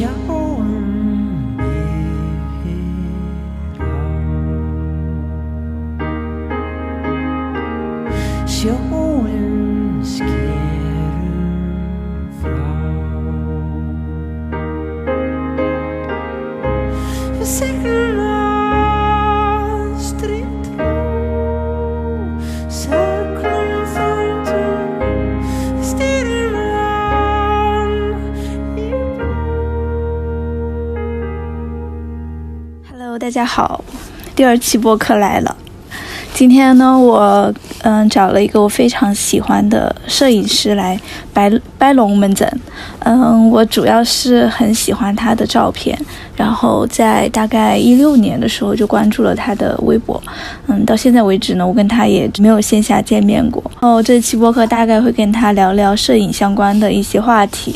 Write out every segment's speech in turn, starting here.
大大家好，第二期播客来了。今天呢，我嗯找了一个我非常喜欢的摄影师来摆摆龙门阵。嗯，我主要是很喜欢他的照片，然后在大概一六年的时候就关注了他的微博。嗯，到现在为止呢，我跟他也没有线下见面过。然后这期播客大概会跟他聊聊摄影相关的一些话题。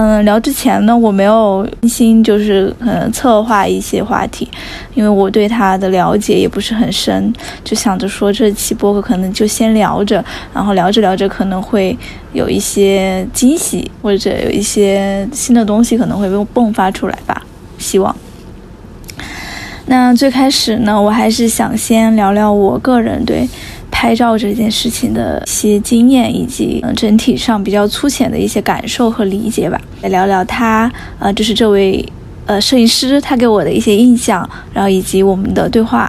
嗯，聊之前呢，我没有精心就是嗯策划一些话题，因为我对他的了解也不是很深，就想着说这期播客可能就先聊着，然后聊着聊着可能会有一些惊喜，或者有一些新的东西可能会被迸发出来吧，希望。那最开始呢，我还是想先聊聊我个人对。拍照这件事情的一些经验，以及嗯整体上比较粗浅的一些感受和理解吧。来聊聊他，呃，就是这位呃摄影师，他给我的一些印象，然后以及我们的对话。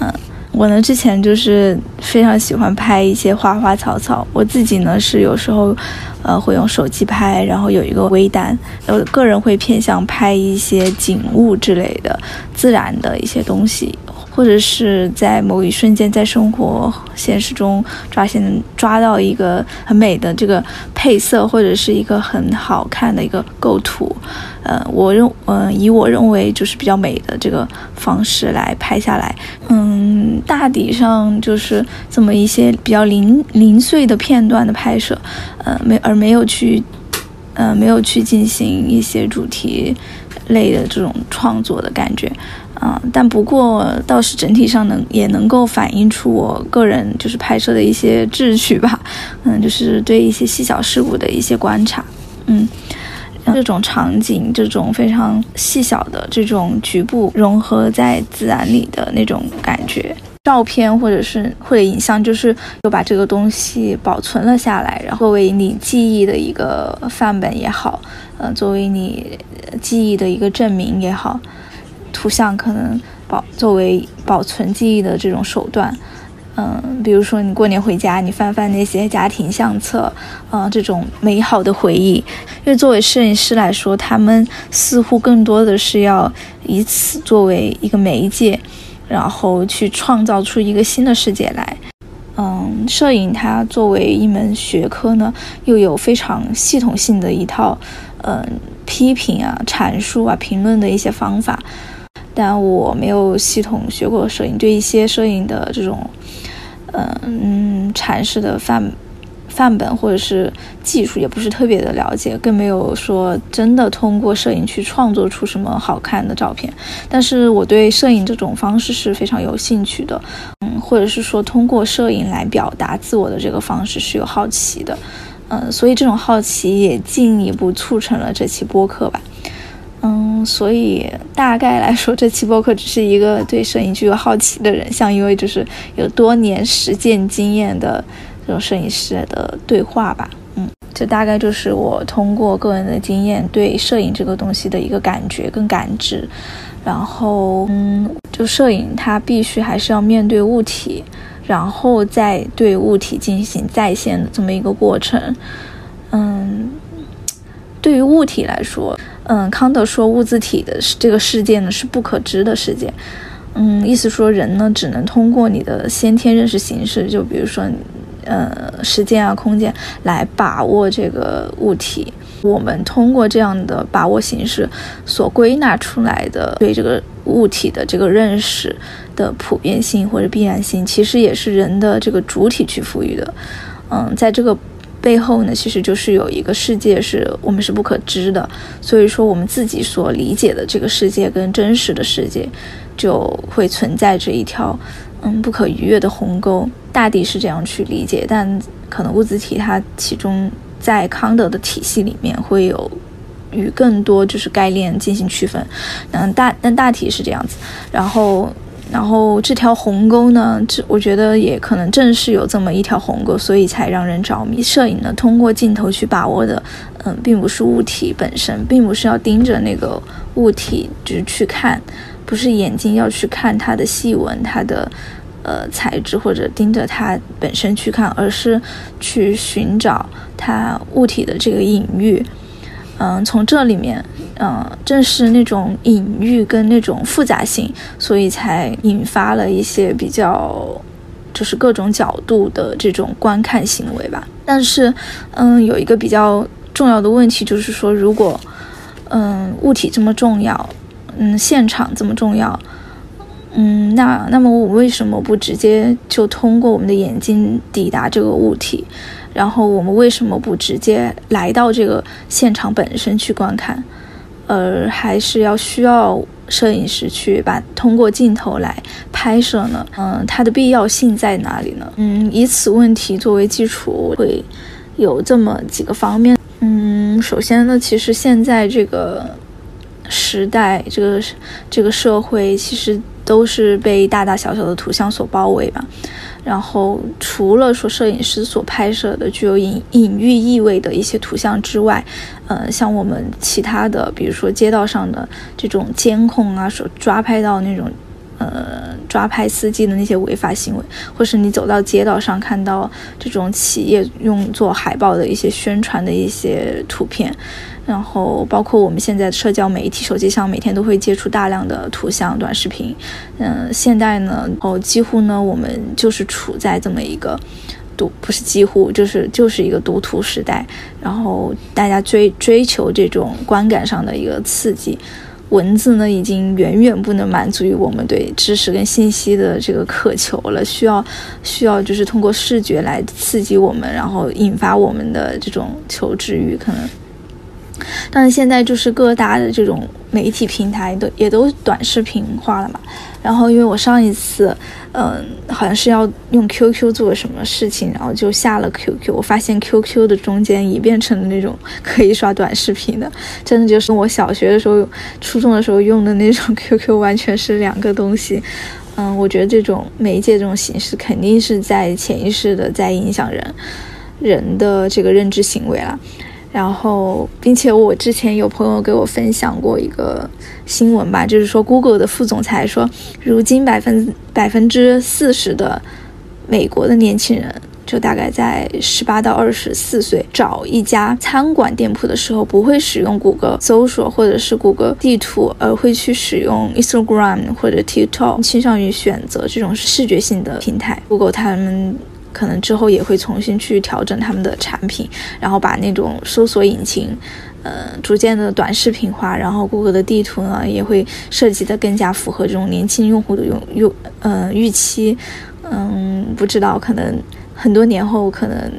嗯，我呢之前就是非常喜欢拍一些花花草草，我自己呢是有时候呃会用手机拍，然后有一个微单，我个人会偏向拍一些景物之类的自然的一些东西。或者是在某一瞬间，在生活现实中抓现抓到一个很美的这个配色，或者是一个很好看的一个构图，呃，我认，嗯，以我认为就是比较美的这个方式来拍下来，嗯，大体上就是这么一些比较零零碎的片段的拍摄，呃，没而没有去，呃，没有去进行一些主题类的这种创作的感觉。啊，但不过倒是整体上能也能够反映出我个人就是拍摄的一些志趣吧，嗯，就是对一些细小事物的一些观察，嗯，这种场景，这种非常细小的这种局部融合在自然里的那种感觉，照片或者是或者影像，就是又把这个东西保存了下来，然后作为你记忆的一个范本也好，呃，作为你记忆的一个证明也好。图像可能保作为保存记忆的这种手段，嗯，比如说你过年回家，你翻翻那些家庭相册，啊，这种美好的回忆。因为作为摄影师来说，他们似乎更多的是要以此作为一个媒介，然后去创造出一个新的世界来。嗯，摄影它作为一门学科呢，又有非常系统性的一套，嗯，批评啊、阐述啊、评论的一些方法。但我没有系统学过摄影，对一些摄影的这种，嗯阐释的范范本或者是技术也不是特别的了解，更没有说真的通过摄影去创作出什么好看的照片。但是我对摄影这种方式是非常有兴趣的，嗯，或者是说通过摄影来表达自我的这个方式是有好奇的，嗯，所以这种好奇也进一步促成了这期播客吧。嗯，所以大概来说，这期播客只是一个对摄影具有好奇的人，像一位就是有多年实践经验的这种摄影师的对话吧。嗯，这大概就是我通过个人的经验对摄影这个东西的一个感觉跟感知。然后，嗯，就摄影它必须还是要面对物体，然后再对物体进行再现的这么一个过程。嗯，对于物体来说。嗯，康德说物自体的这个世界呢是不可知的世界，嗯，意思说人呢只能通过你的先天认识形式，就比如说，呃，时间啊、空间来把握这个物体。我们通过这样的把握形式所归纳出来的对这个物体的这个认识的普遍性或者必然性，其实也是人的这个主体去赋予的。嗯，在这个。背后呢，其实就是有一个世界是我们是不可知的，所以说我们自己所理解的这个世界跟真实的世界，就会存在着一条嗯不可逾越的鸿沟。大抵是这样去理解，但可能物自体它其中在康德的体系里面会有与更多就是概念进行区分。嗯，大但大体是这样子。然后，然后这条鸿沟呢，这我觉得也可能正是有这么一条鸿沟，所以才让人着迷。摄影呢，通过镜头去把握的，嗯，并不是物体本身，并不是要盯着那个物体就是去看，不是眼睛要去看它的细纹，它的。呃，材质或者盯着它本身去看，而是去寻找它物体的这个隐喻。嗯，从这里面，嗯，正是那种隐喻跟那种复杂性，所以才引发了一些比较，就是各种角度的这种观看行为吧。但是，嗯，有一个比较重要的问题，就是说，如果，嗯，物体这么重要，嗯，现场这么重要。嗯，那那么我为什么不直接就通过我们的眼睛抵达这个物体？然后我们为什么不直接来到这个现场本身去观看，呃还是要需要摄影师去把通过镜头来拍摄呢？嗯，它的必要性在哪里呢？嗯，以此问题作为基础，会有这么几个方面。嗯，首先呢，其实现在这个时代，这个这个社会，其实。都是被大大小小的图像所包围吧，然后除了说摄影师所拍摄的具有隐隐喻意味的一些图像之外，呃，像我们其他的，比如说街道上的这种监控啊，所抓拍到那种，呃，抓拍司机的那些违法行为，或是你走到街道上看到这种企业用作海报的一些宣传的一些图片。然后包括我们现在社交媒体，手机上每天都会接触大量的图像、短视频。嗯，现在呢，哦，几乎呢，我们就是处在这么一个读，不是几乎，就是就是一个读图时代。然后大家追追求这种观感上的一个刺激，文字呢，已经远远不能满足于我们对知识跟信息的这个渴求了。需要需要就是通过视觉来刺激我们，然后引发我们的这种求知欲，可能。但是现在就是各大的这种媒体平台都也都短视频化了嘛。然后因为我上一次，嗯，好像是要用 QQ 做什么事情，然后就下了 QQ，我发现 QQ 的中间也变成了那种可以刷短视频的，真的就是我小学的时候、初中的时候用的那种 QQ 完全是两个东西。嗯，我觉得这种媒介这种形式肯定是在潜意识的在影响人人的这个认知行为了。然后，并且我之前有朋友给我分享过一个新闻吧，就是说，Google 的副总裁说，如今百分百分之四十的美国的年轻人，就大概在十八到二十四岁，找一家餐馆店铺的时候，不会使用谷歌搜索或者是谷歌地图，而会去使用 Instagram 或者 TikTok，倾向于选择这种视觉性的平台。Google 他们。可能之后也会重新去调整他们的产品，然后把那种搜索引擎，呃，逐渐的短视频化，然后谷歌的地图呢也会设计的更加符合这种年轻用户的用用呃预期，嗯，不知道可能很多年后，可能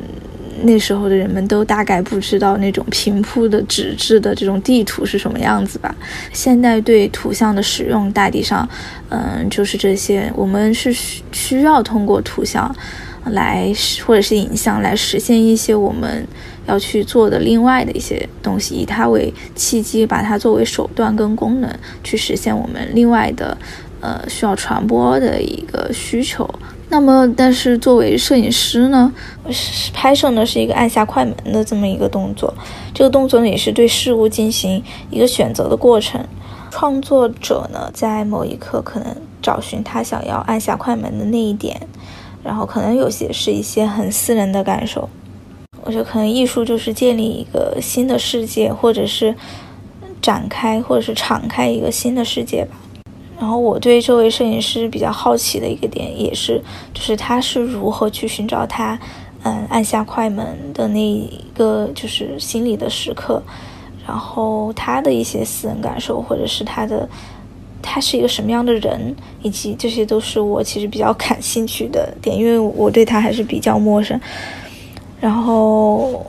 那时候的人们都大概不知道那种平铺的纸质的这种地图是什么样子吧。现在对图像的使用大体上，嗯，就是这些，我们是需需要通过图像。来或者是影像来实现一些我们要去做的另外的一些东西，以它为契机，把它作为手段跟功能去实现我们另外的呃需要传播的一个需求。那么，但是作为摄影师呢，拍摄呢是一个按下快门的这么一个动作，这个动作呢也是对事物进行一个选择的过程。创作者呢在某一刻可能找寻他想要按下快门的那一点。然后可能有些是一些很私人的感受，我觉得可能艺术就是建立一个新的世界，或者是展开，或者是敞开一个新的世界吧。然后我对这位摄影师比较好奇的一个点，也是就是他是如何去寻找他，嗯，按下快门的那一个就是心里的时刻，然后他的一些私人感受，或者是他的。他是一个什么样的人，以及这些都是我其实比较感兴趣的点，因为我对他还是比较陌生。然后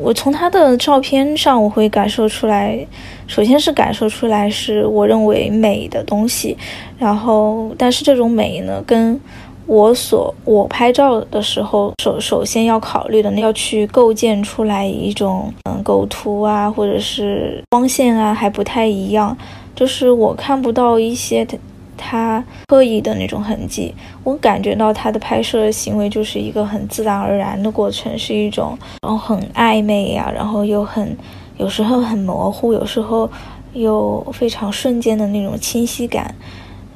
我从他的照片上，我会感受出来，首先是感受出来是我认为美的东西，然后但是这种美呢，跟我所我拍照的时候，首首先要考虑的，要去构建出来一种嗯构图啊，或者是光线啊，还不太一样。就是我看不到一些他他刻意的那种痕迹，我感觉到他的拍摄行为就是一个很自然而然的过程，是一种然后很暧昧呀，然后又很有时候很模糊，有时候又非常瞬间的那种清晰感，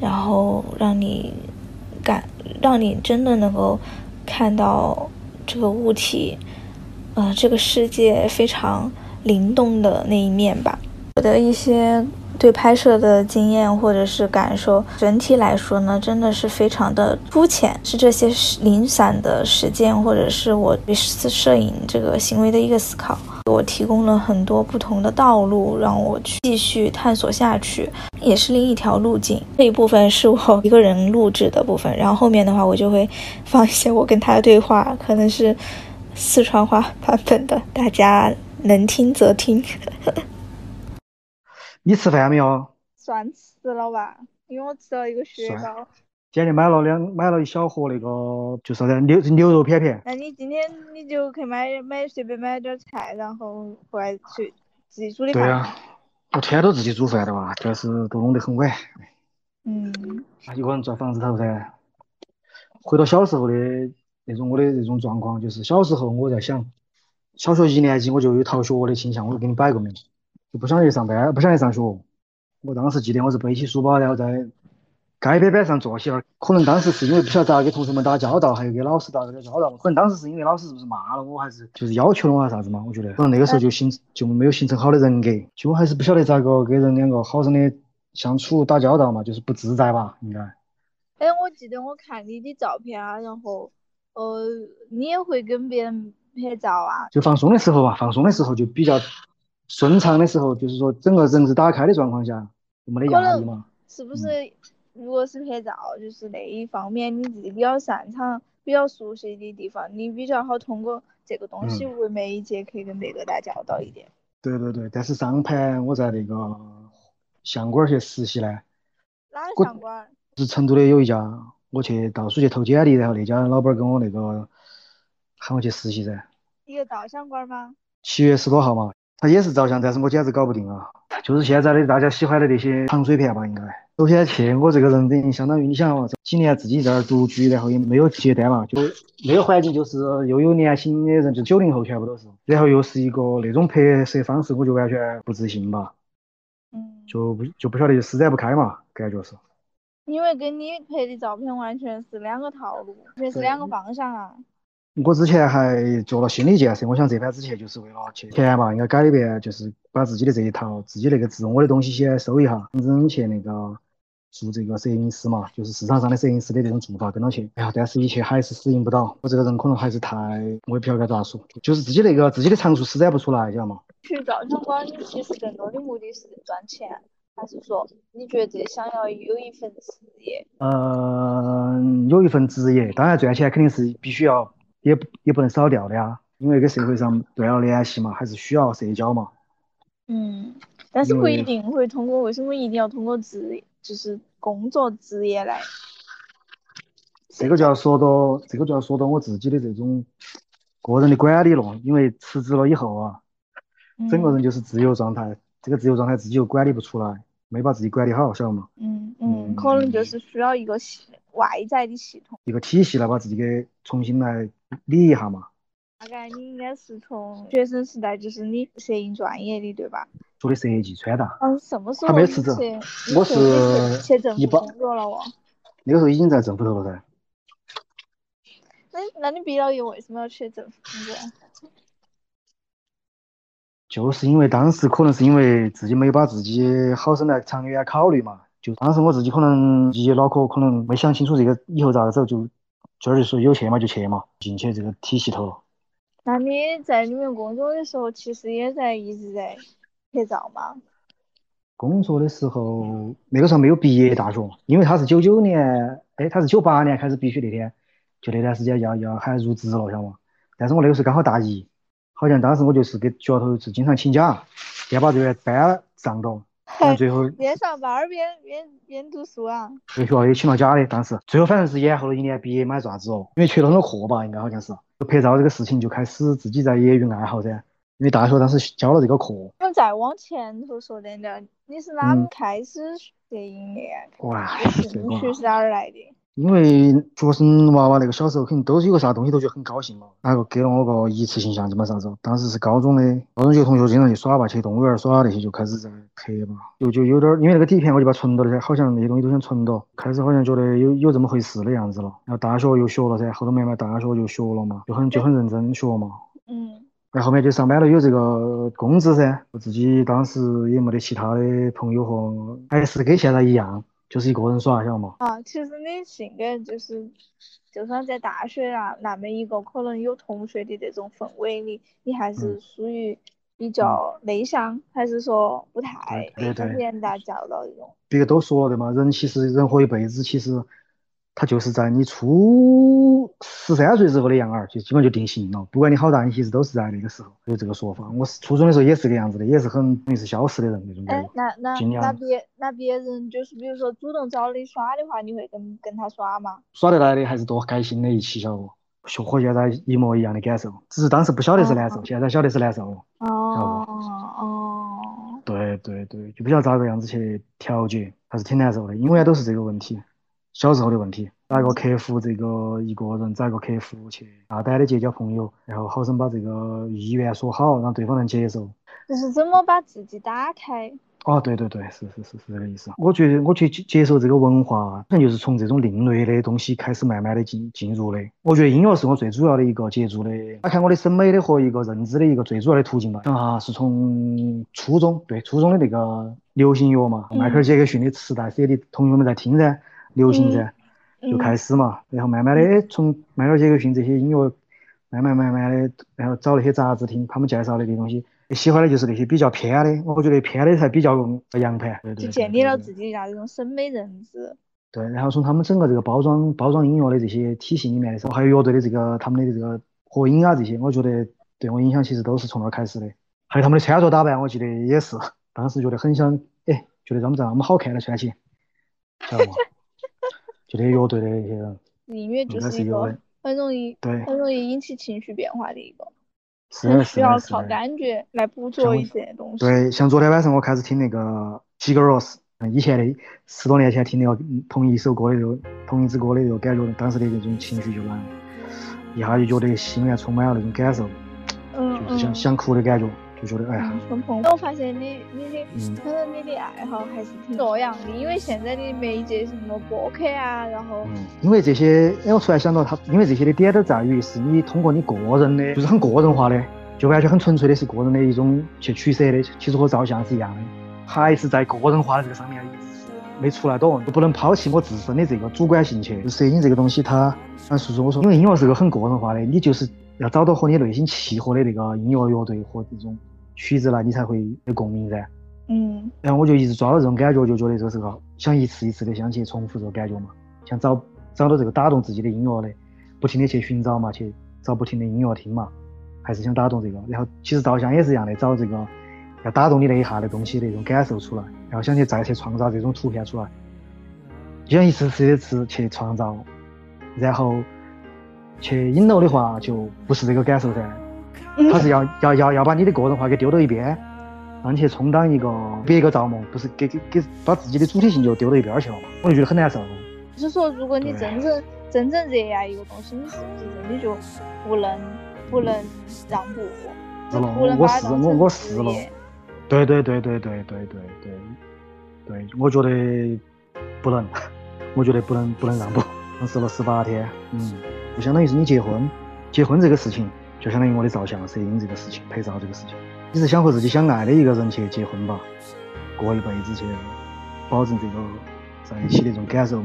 然后让你感。让你真的能够看到这个物体，呃，这个世界非常灵动的那一面吧。我的一些对拍摄的经验或者是感受，整体来说呢，真的是非常的肤浅，是这些零散的实践或者是我对摄影这个行为的一个思考。给我提供了很多不同的道路，让我去继续探索下去，也是另一条路径。这一部分是我一个人录制的部分，然后后面的话我就会放一些我跟他的对话，可能是四川话版本的，大家能听则听。你吃饭没有？算吃了吧，因为我吃了一个雪糕。今天买了两买了一小盒那个，就是牛牛肉片片。那你今天你就去买买随便买点菜，然后回来去自己煮的饭。对呀，我天天都自己煮饭的嘛，但是都弄得很晚。嗯。一个人住房子头噻。回到小时候的那种我的那种状况，就是小时候我在想，小学一年级我就有逃学的倾向，我给你摆个明，就不想去上班，不想去上学。我当时记得我是背起书包，然后在。街边边上坐起了，可能当时是因为不晓得咋给同学们打交道，还有给老师打个交道。可能当时是因为老师是不是骂了我，还是就是要求了我啥子嘛？我觉得可能那个时候就形就没有形成好的人格，就还是不晓得咋个跟人两个好生的相处打交道嘛，就是不自在吧？应该。哎，我记得我看你的照片啊，然后呃，你也会跟别人拍照啊？就放松的时候吧，放松的时候就比较顺畅的时候，就是说整个人是打开的状况下，就没得压力嘛。是不是？如果是拍照，就是那一方面你自己比较擅长、比较熟悉的地方，你比较好通过这个东西为媒介，可以跟别个打交道一点。对对对，但是上盘我在那个相馆去实习呢。哪个相馆？是成都的有一家，我去到处去投简历，然后那家老板跟我那个喊我去实习噻。一个照相馆吗？七月十多号嘛，他也是照相，但是我简直搞不定啊，就是现在的大家喜欢的那些糖水片吧，应该。首先去，我这个人等于相当于你想嘛，几年自己在那儿独居，然后也没有接单嘛，就那个环境就是又有年轻的人，就九零后全部都是，然后又是一个那种拍摄方式，我就完全不自信吧，嗯，就不就不晓得施展不开嘛，感觉是。因为跟你拍的照片完全是两个套路，全是两个方向啊。我之前还做了心理建设，我想这番之前就是为了去钱嘛，应该改变，就是把自己的这一套自己那个自我的东西先收一下，认真去那个做这个摄影师嘛，就是市场上的摄影师的这种做法跟到去。哎呀，但是一切还是适应不到，我这个人可能还是太，我也不晓得该咋说，就是自己那个自己的长处施展不出来，晓得吗？去照相馆，你其实更多的目的是赚钱，还是说你觉得想要有一份职业？嗯，有一份职业，当然赚钱肯定是必须要。也不也不能少掉的呀，因为跟社会上断了联系嘛，还是需要社交嘛。嗯，但是不一定会通过，为什么一定要通过职，就是工作职业来？这个就要说到，这个就要说到我自己的这种个人的管理了，因为辞职了以后啊，整个人就是自由状态，这个自由状态自己又管理不出来，没把自己管理好，晓得吗？嗯嗯，可能就是需要一个系外在的系统，一个体系来把自己给重新来。理一下嘛，大概你应该是从学生时代，就是你摄影专业的对吧？做的设计穿搭。嗯，什么时候？还没辞职。我是去政府工作了哦。那个时候已经在政府头了噻。那那你毕了业为什么要去政府工作？就是因为当时可能是因为自己没有把自己好生来长远考虑嘛，就当时我自己可能一脑壳可能没想清楚这个以后咋个走就。这儿就说有钱嘛就去嘛，进去这个体系头了。那你在里面工作的时候，其实也在一直在拍照吗？工作的时候，那个时候没有毕业大学，因为他是九九年，哎，他是九八年开始必须那天，就那段时间要要喊入职了，晓得吗？但是我那个时候刚好大一，好像当时我就是给学校头是经常请假，先把这个班上到。但最后 边上班边边边读书啊。学校也请了假的，当时最后反正是延后了一年毕业嘛，啥子哦，因为缺了很多课吧，应该好像是。拍照这个事情就开始自己在业余爱好噻，因为大学当时教了这个课。我们再往前头说点点，你是哪么开始学音乐？哇，兴趣是哪儿来的？因为学生娃娃那个小时候肯定都是有个啥东西都觉得很高兴嘛，那个给了我个一次性相机嘛啥子？当时是高中的，高中几个同学经常去耍吧，去动物园耍那些就开始在拍嘛，就就有点儿，因为那个底片我就把存到了噻，好像那些东西都想存到，开始好像觉得有有这么回事的样子了。然后大学又学了噻，后头慢慢大学就学了嘛，就很就很认真学嘛。嗯。然后后面就上班了，有这个工资噻，我自己当时也没得其他的朋友和，还是跟现在一样。就是一个人耍，晓得嘛？啊，其实你性格就是，就算在大学啊那么一个可能有同学的这种氛围里，你还是属于比较内向，还是说不太跟别人打交道这种？别个都说的嘛，人其实人活一辈子，其实。他就是在你初十三岁之后的样儿，就基本就定型了。不管你好大，你其实都是在那个时候有这个说法。我是初中的时候也是个样子的，也是很容易是消失的人那种感觉。那那那别那别人就是比如说主动找你耍的话，你会跟跟他耍吗？耍得来的还是多开心的一起，晓得不？和现在一模一样的感受，只是当时不晓得是难受，现在晓得是难受了。哦哦。对对对，就不晓得咋个样子去调节，还是挺难受的，永远都是这个问题。小时候的问题，咋个客服这个一个人，咋个客服去大胆的结交朋友，然后好生把这个意愿说好，让对方能接受。就是怎么把自己打开？哦，对对对，是是是是这个意思。我觉得我去接受这个文化，可能就是从这种另类的东西开始慢慢的进进入的。我觉得音乐是我最主要的一个接触的，打开我的审美的和一个认知的一个最主要的途径吧。啊，是从初中，对初中的那个流行乐嘛，迈克尔·杰克逊的磁带 CD，同学们在听噻。流行噻，就开始嘛，然后慢慢的从迈克尔·杰克逊这些音乐，慢慢慢慢的，然后找那些杂志听他们介绍的这些东西，喜欢的就是那些比较偏的，我觉得偏的才比较洋盘。就建立了自己那种审美认知。对，然后从他们整个这个包装包装音乐的这些体系里面的时候，还有乐队的这个他们的这个合影啊这些，我觉得对我影响其实都是从那儿开始的。还有他们的穿着打扮，我记得也是，当时觉得很想，哎，觉得他们这么好看的穿起，晓得不？就这些乐队的那些人，音乐就是一个很容易对很容易引起情绪变化的一个，是需要靠感觉来捕捉一些东西。对，像昨天晚上我开始听那个 Sigur Rós，以前的十多年前听那个同一首歌的时候，同一支歌的时候感觉，当时的那种情绪就来了，一下就觉得心里面充满了那种感受，就是想想哭的感觉。就觉得哎呀，很澎湃。我发现你你的可能你的爱好还是挺多样的，因为现在的媒介什么播客啊，然后嗯，因为这些，哎，我突然想到，他因为这些的点都在于是你通过你个人的，就是很个人化的，就完全很纯粹的是个人的一种去取舍的，其实和照相是一样的，还是在个人化的这个上面没出来多，不能抛弃我自身的这个主观性去。摄影这个东西，它，啊，叔叔我说，因为音乐是个很个人化的，你就是要找到和你内心契合的那个音乐乐队和这种。曲子了，你才会有共鸣噻。嗯，然后我就一直抓到这种感觉，就觉得这是个想一次一次的想去重复这个感觉嘛，想找找到这个打动自己的音乐的，不停的去寻找嘛，去找不停的音乐听嘛，还是想打动这个。然后其实照相也是一样的，找这个要打动你那一下的东西的那种感受出来，然后想去再去创造这种图片出来，就像一次次的次去创造，然后去影楼的话就不是这个感受噻。他是要要要要把你的个人化给丢到一边，让你去充当一个别个造梦，不是给给给把自己的主体性就丢到一边去了嘛？我就觉得很难受。就是说，如果你真正真正热爱一个东西，你是不是真的就不能不能让步？是了，我是我我是了。对对对对对对对对对，我觉得不能，我觉得不能不能让步。试了十八天，嗯，就相当于是你结婚，结婚这个事情。就相当于我的照相、摄影这个事情，拍照这个事情，你是想和自己相爱的一个人去结婚吧，过一辈子去保证这个在一起的这种感受。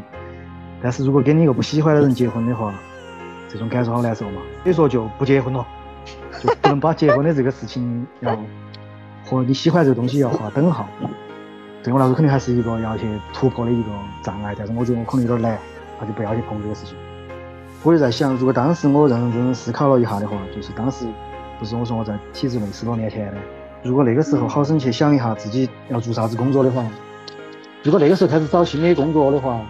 但是如果跟你一个不喜欢的人结婚的话，这种感受好难受嘛。所以说就不结婚了，就不能把结婚的这个事情要和你喜欢这个东西要划等号。对我来说，肯定还是一个要去突破的一个障碍。但是我觉得我可能有点难，那就不要去碰这个事情。我就在想，如果当时我认认真真思考了一下的话，就是当时不是我说我在体制内十多年前的，如果那个时候好生去想一下自己要做啥子工作的话，如果那个时候开始找新的工作的话，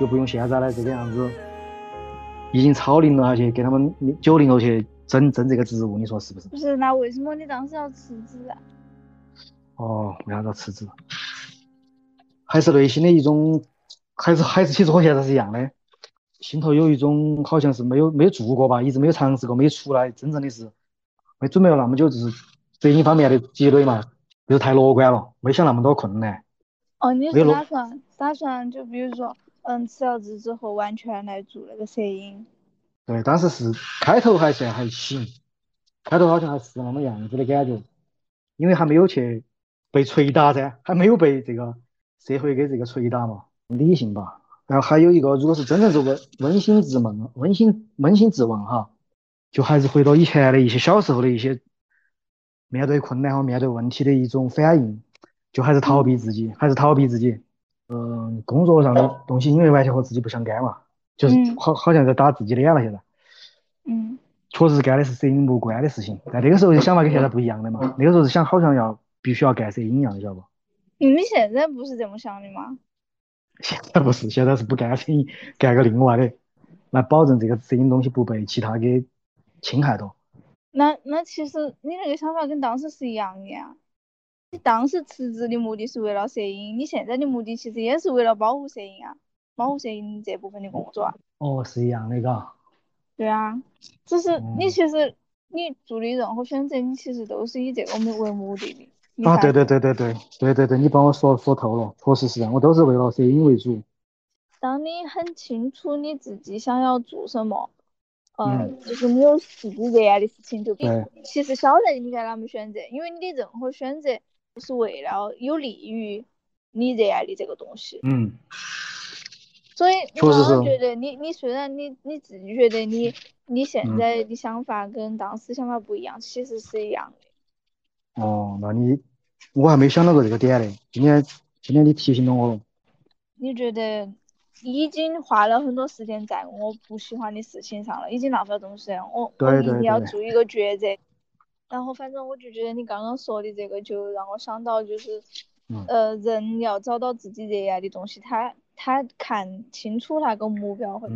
就不用现在的这个样子，已经超龄了去给他们九零后去争争这个职务，你说是不是？不是，那为什么你当时要辞职啊？哦，为啥子要辞职？还是内心的一种，还是还是其实和现在是一样的，心头有一种好像是没有没有做过吧，一直没有尝试过，没有出来，真正的是没准备了那么久，就是这一方面的积累嘛，就是太乐观了，没想那么多困难。哦，你是打算打算就比如说，嗯，辞了职之后完全来做那个摄影？对，当时是开头还算还行，开头好像还是那么样子的感觉，因为还没有去被捶打噻，还没有被这个。社会给这个捶打嘛，理性吧。然后还有一个，如果是真正是温温馨自问、温馨扪心自问哈，就还是回到以前的一些小时候的一些面对困难和面对问题的一种反应，就还是逃避自己，还是逃避自己。嗯，工作上的东西因为完全和自己不相干嘛，就是好好像在打自己脸了现在。嗯。确实干的是摄影无关的事情，但那个时候的想法跟现在不一样的嘛。那个时候是想好像要必须要干摄影一样的，晓得不？你们现在不是这么想的吗？现在不是，现在是不干摄影，干个另外的，来保证这个摄影东西不被其他给侵害到。那那其实你那个想法跟当时是一样的呀。你当时辞职的目的是为了摄影，你现在的目的其实也是为了保护摄影啊，保护摄影这部分的工作啊。哦，是一样的，嘎。对啊，只是你其实你做的任何选择，你其实都是以这个为目的的。啊，对对对对对对对对，你帮我说说透了，确实是这样，我都是为了摄影为主。当你很清楚你自己想要做什么，嗯，就是你有自己热爱的事情，就比其实晓得你该啷么选择，因为你的任何选择都是为了有利于你热爱的这个东西。嗯。所以，我是觉得你你虽然你你自己觉得你你现在的想法跟当时想法不一样，其实是一样的。哦，那你。我还没想到过这个点嘞，今天今天你提醒了我。你觉得已经花了很多时间在我不喜欢的事情上了，已经浪费了这么多时间，我我一定要做一个抉择。然后反正我就觉得你刚刚说的这个，就让我想到就是，呃，人要找到自己热爱的东西，他他看清楚那个目标会。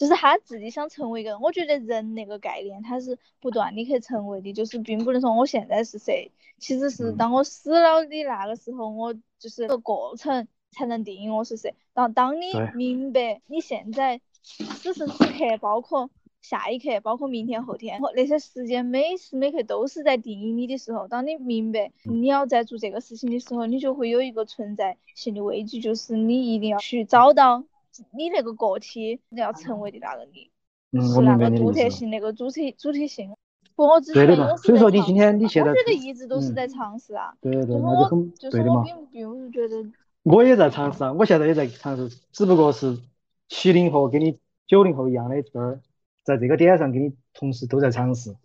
就是他自己想成为一个人，我觉得人那个概念他是不断的去成为的，就是并不能说我现在是谁，其实是当我死了的那个时候，我就是个过程才能定义我是谁。然后当你明白你现在此时此刻，包括下一刻，包括明天后天，那些时间每时每刻都是在定义你的时候，当你明白你要在做这个事情的时候，你就会有一个存在性的危机，就是你一定要去找到。你那个个体要成为的那个你，是那个独特性，那个主体主体性。不我之前我所以说你今天你现在，我觉得一直都是在尝试啊。对对对，那就很对的嘛。并并不是觉得。我也在尝试啊，我现在也在尝试，只不过是七零后跟你九零后一样的，这儿在这个点上跟你同时都在尝试。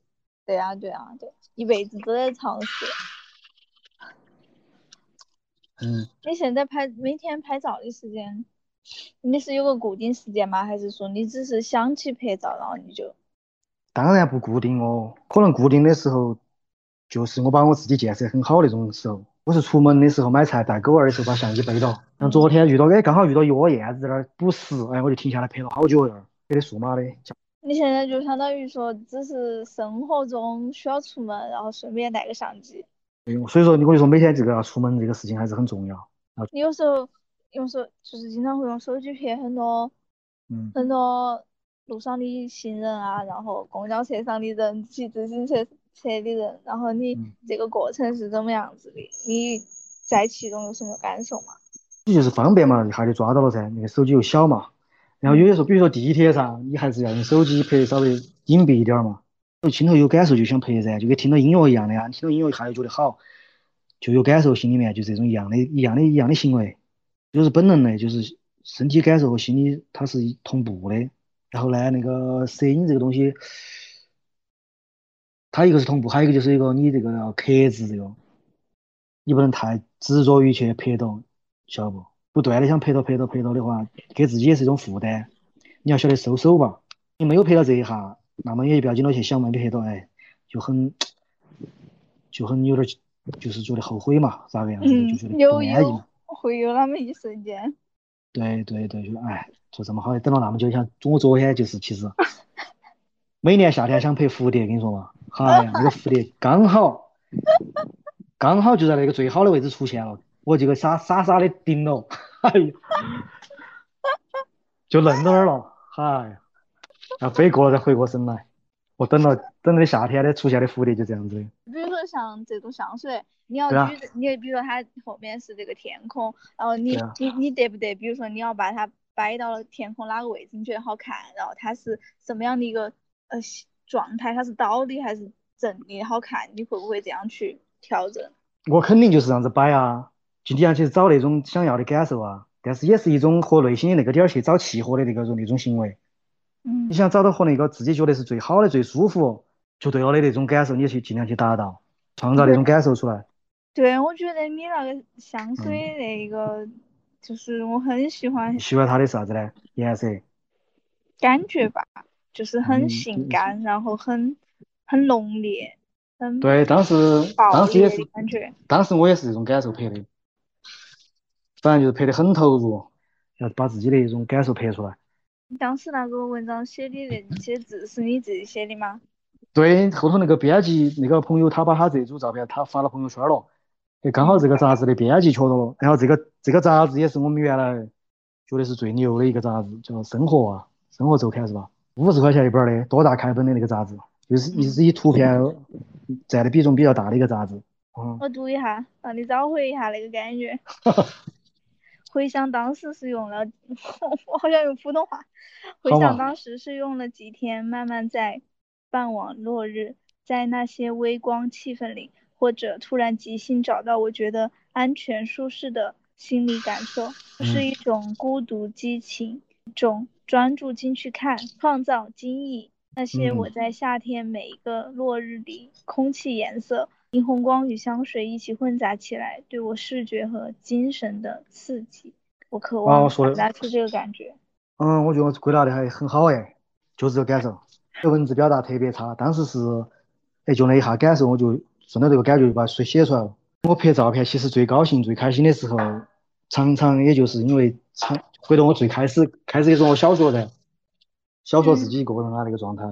对啊对啊对，一辈子都在尝试。嗯。你现在拍每天拍照的时间？你是有个固定时间吗？还是说你只是想去拍照，然后你就？当然不固定哦，可能固定的时候，就是我把我自己建设很好那种时候。我是出门的时候买菜带狗儿的时候把相机背到。像昨天遇到哎，刚好遇到一窝燕子在那儿捕食，哎，我就停下来拍了好久那儿，拍的数码的。你现在就相当于说，只是生活中需要出门，然后顺便带个相机。对，所以说你我就说每天这个要出门这个事情还是很重要。你有时候。用手就是经常会用手机拍很多，嗯，很多路上的行人啊，然后公交车上的人，骑自行车车的人，然后你这个过程是怎么样子的？你在其中有什么感受吗？你就是方便嘛，一下就抓到了噻，那个手机又小嘛。然后有些时候，比如说地铁上，你还是要用手机拍稍微隐蔽一点嘛。心头有感受就想拍噻，就跟听到音乐一样的呀。听到音乐一下又觉得好，就有感受，心里面就这种一样的、一样的、一样的行为。就是本能的，就是身体感受和心理它是同步的。然后呢，那个摄影这个东西，它一个是同步，还有一个就是一个你这个要克制这个，你不能太执着于去拍到，晓得不？不断的想拍到拍到拍到的话，给自己也是一种负担。你要晓得收手吧。你没有拍到这一下，那么也不要紧到去想嘛，你拍到哎，就很就很有点就是觉得后悔嘛，咋个样子嗯就觉得，不安逸嘛。会有那么一瞬间。对对对，就哎，做这么好的，等了那么久，像我昨天就是其实每年夏天想拍蝴蝶，跟你说嘛，哎呀，那个蝴蝶刚好刚好就在那个最好的位置出现了，我这个傻傻傻的盯了，哎呀，就愣到那儿了，哎呀，然后飞过了再回过神来，我等了等那夏天的出现的蝴蝶就这样子像这种香水，你要举着，你比如说它后面是这个天空，然后你啊你你得不得，比如说你要把它摆到了天空哪个位置你觉得好看，然后它是什么样的一个呃状态，它是倒的还是正的好看，你会不会这样去调整？我肯定就是这样子摆啊，就你要去找那种想要的感受啊，但是也是一种和内心的那个点儿去找契合的那个那种行为。嗯你想找到和那个自己觉得是最好的、最舒服、就对了的那种感受，你去尽量去达到，创造那种感受出来。对，我觉得你那个香嗯水那个，就是我很喜欢喜欢它的啥子呢？颜色。感觉吧，就是很嗯性感，然后很很浓烈，很对，当时当时也是感觉。当时我也是这种感受拍的，反正就是拍的很投入，要把自己的一种感受拍出来。当时那个文章写的那些字是你自己写的吗？对，后头那个编辑那个朋友，他把他这组照片他发到朋友圈了，哎，刚好这个杂志的编辑瞧到了，然后这个这个杂志也是我们原来觉得是最牛的一个杂志，叫《生活》啊，《生活周刊》是吧？五十块钱一本的，多大开本的那个杂志，就是一是以图片占的比重比较大的一个杂志。嗯，我读一下，让你找回一下那个感觉。回想当时是用了，我好像用普通话。回想当时是用了几天，慢慢在傍晚落日，在那些微光气氛里，或者突然即兴找到我觉得安全舒适的心理感受，是嗯一种孤独激情，一种专注进去看，创造惊异。那些我嗯在夏天每一个落日里，空气颜色、霓虹光与香水一起混杂起来，对我视觉和精神的刺激。我渴望说得表达出这个感觉。嗯，我觉得我归纳的还很好哎，就是这个感受，这文字表达特别差，当时是，哎，就那一下感受，我就顺着这个感觉就把书写出来了。我拍照片其实最高兴、最开心的时候，常常也就是因为常回到我最开始开始的时候，我小学噻，小学自己一个人啊那个状态。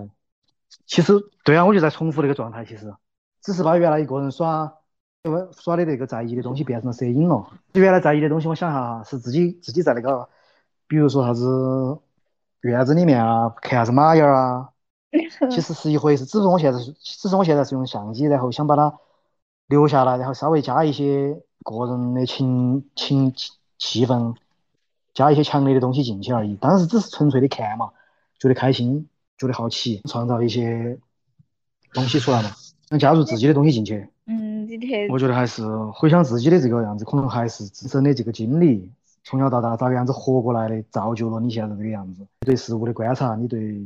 其实对啊，我就在重复那个状态，其实只是把原来一个人耍耍的那个在意的东西变成了摄影了。原来在意的东西，我想下哈，是自己自己在那个，比如说啥子院子里面啊，看啥子马眼啊，其实是一回事。只是我现在是，只是我现在是用相机，然后想把它留下来，然后稍微加一些个人的情情气气氛，加一些强烈的东西进去而已。当时只是纯粹的看嘛，觉得开心，觉得好奇，创造一些东西出来嘛，能加入自己的东西进去。嗯，我觉得还是回想自己的这个样子，可能还是自身的这个经历，从小到大咋个样子活过来的，造就了你现在这个样子。对事物的观察，你对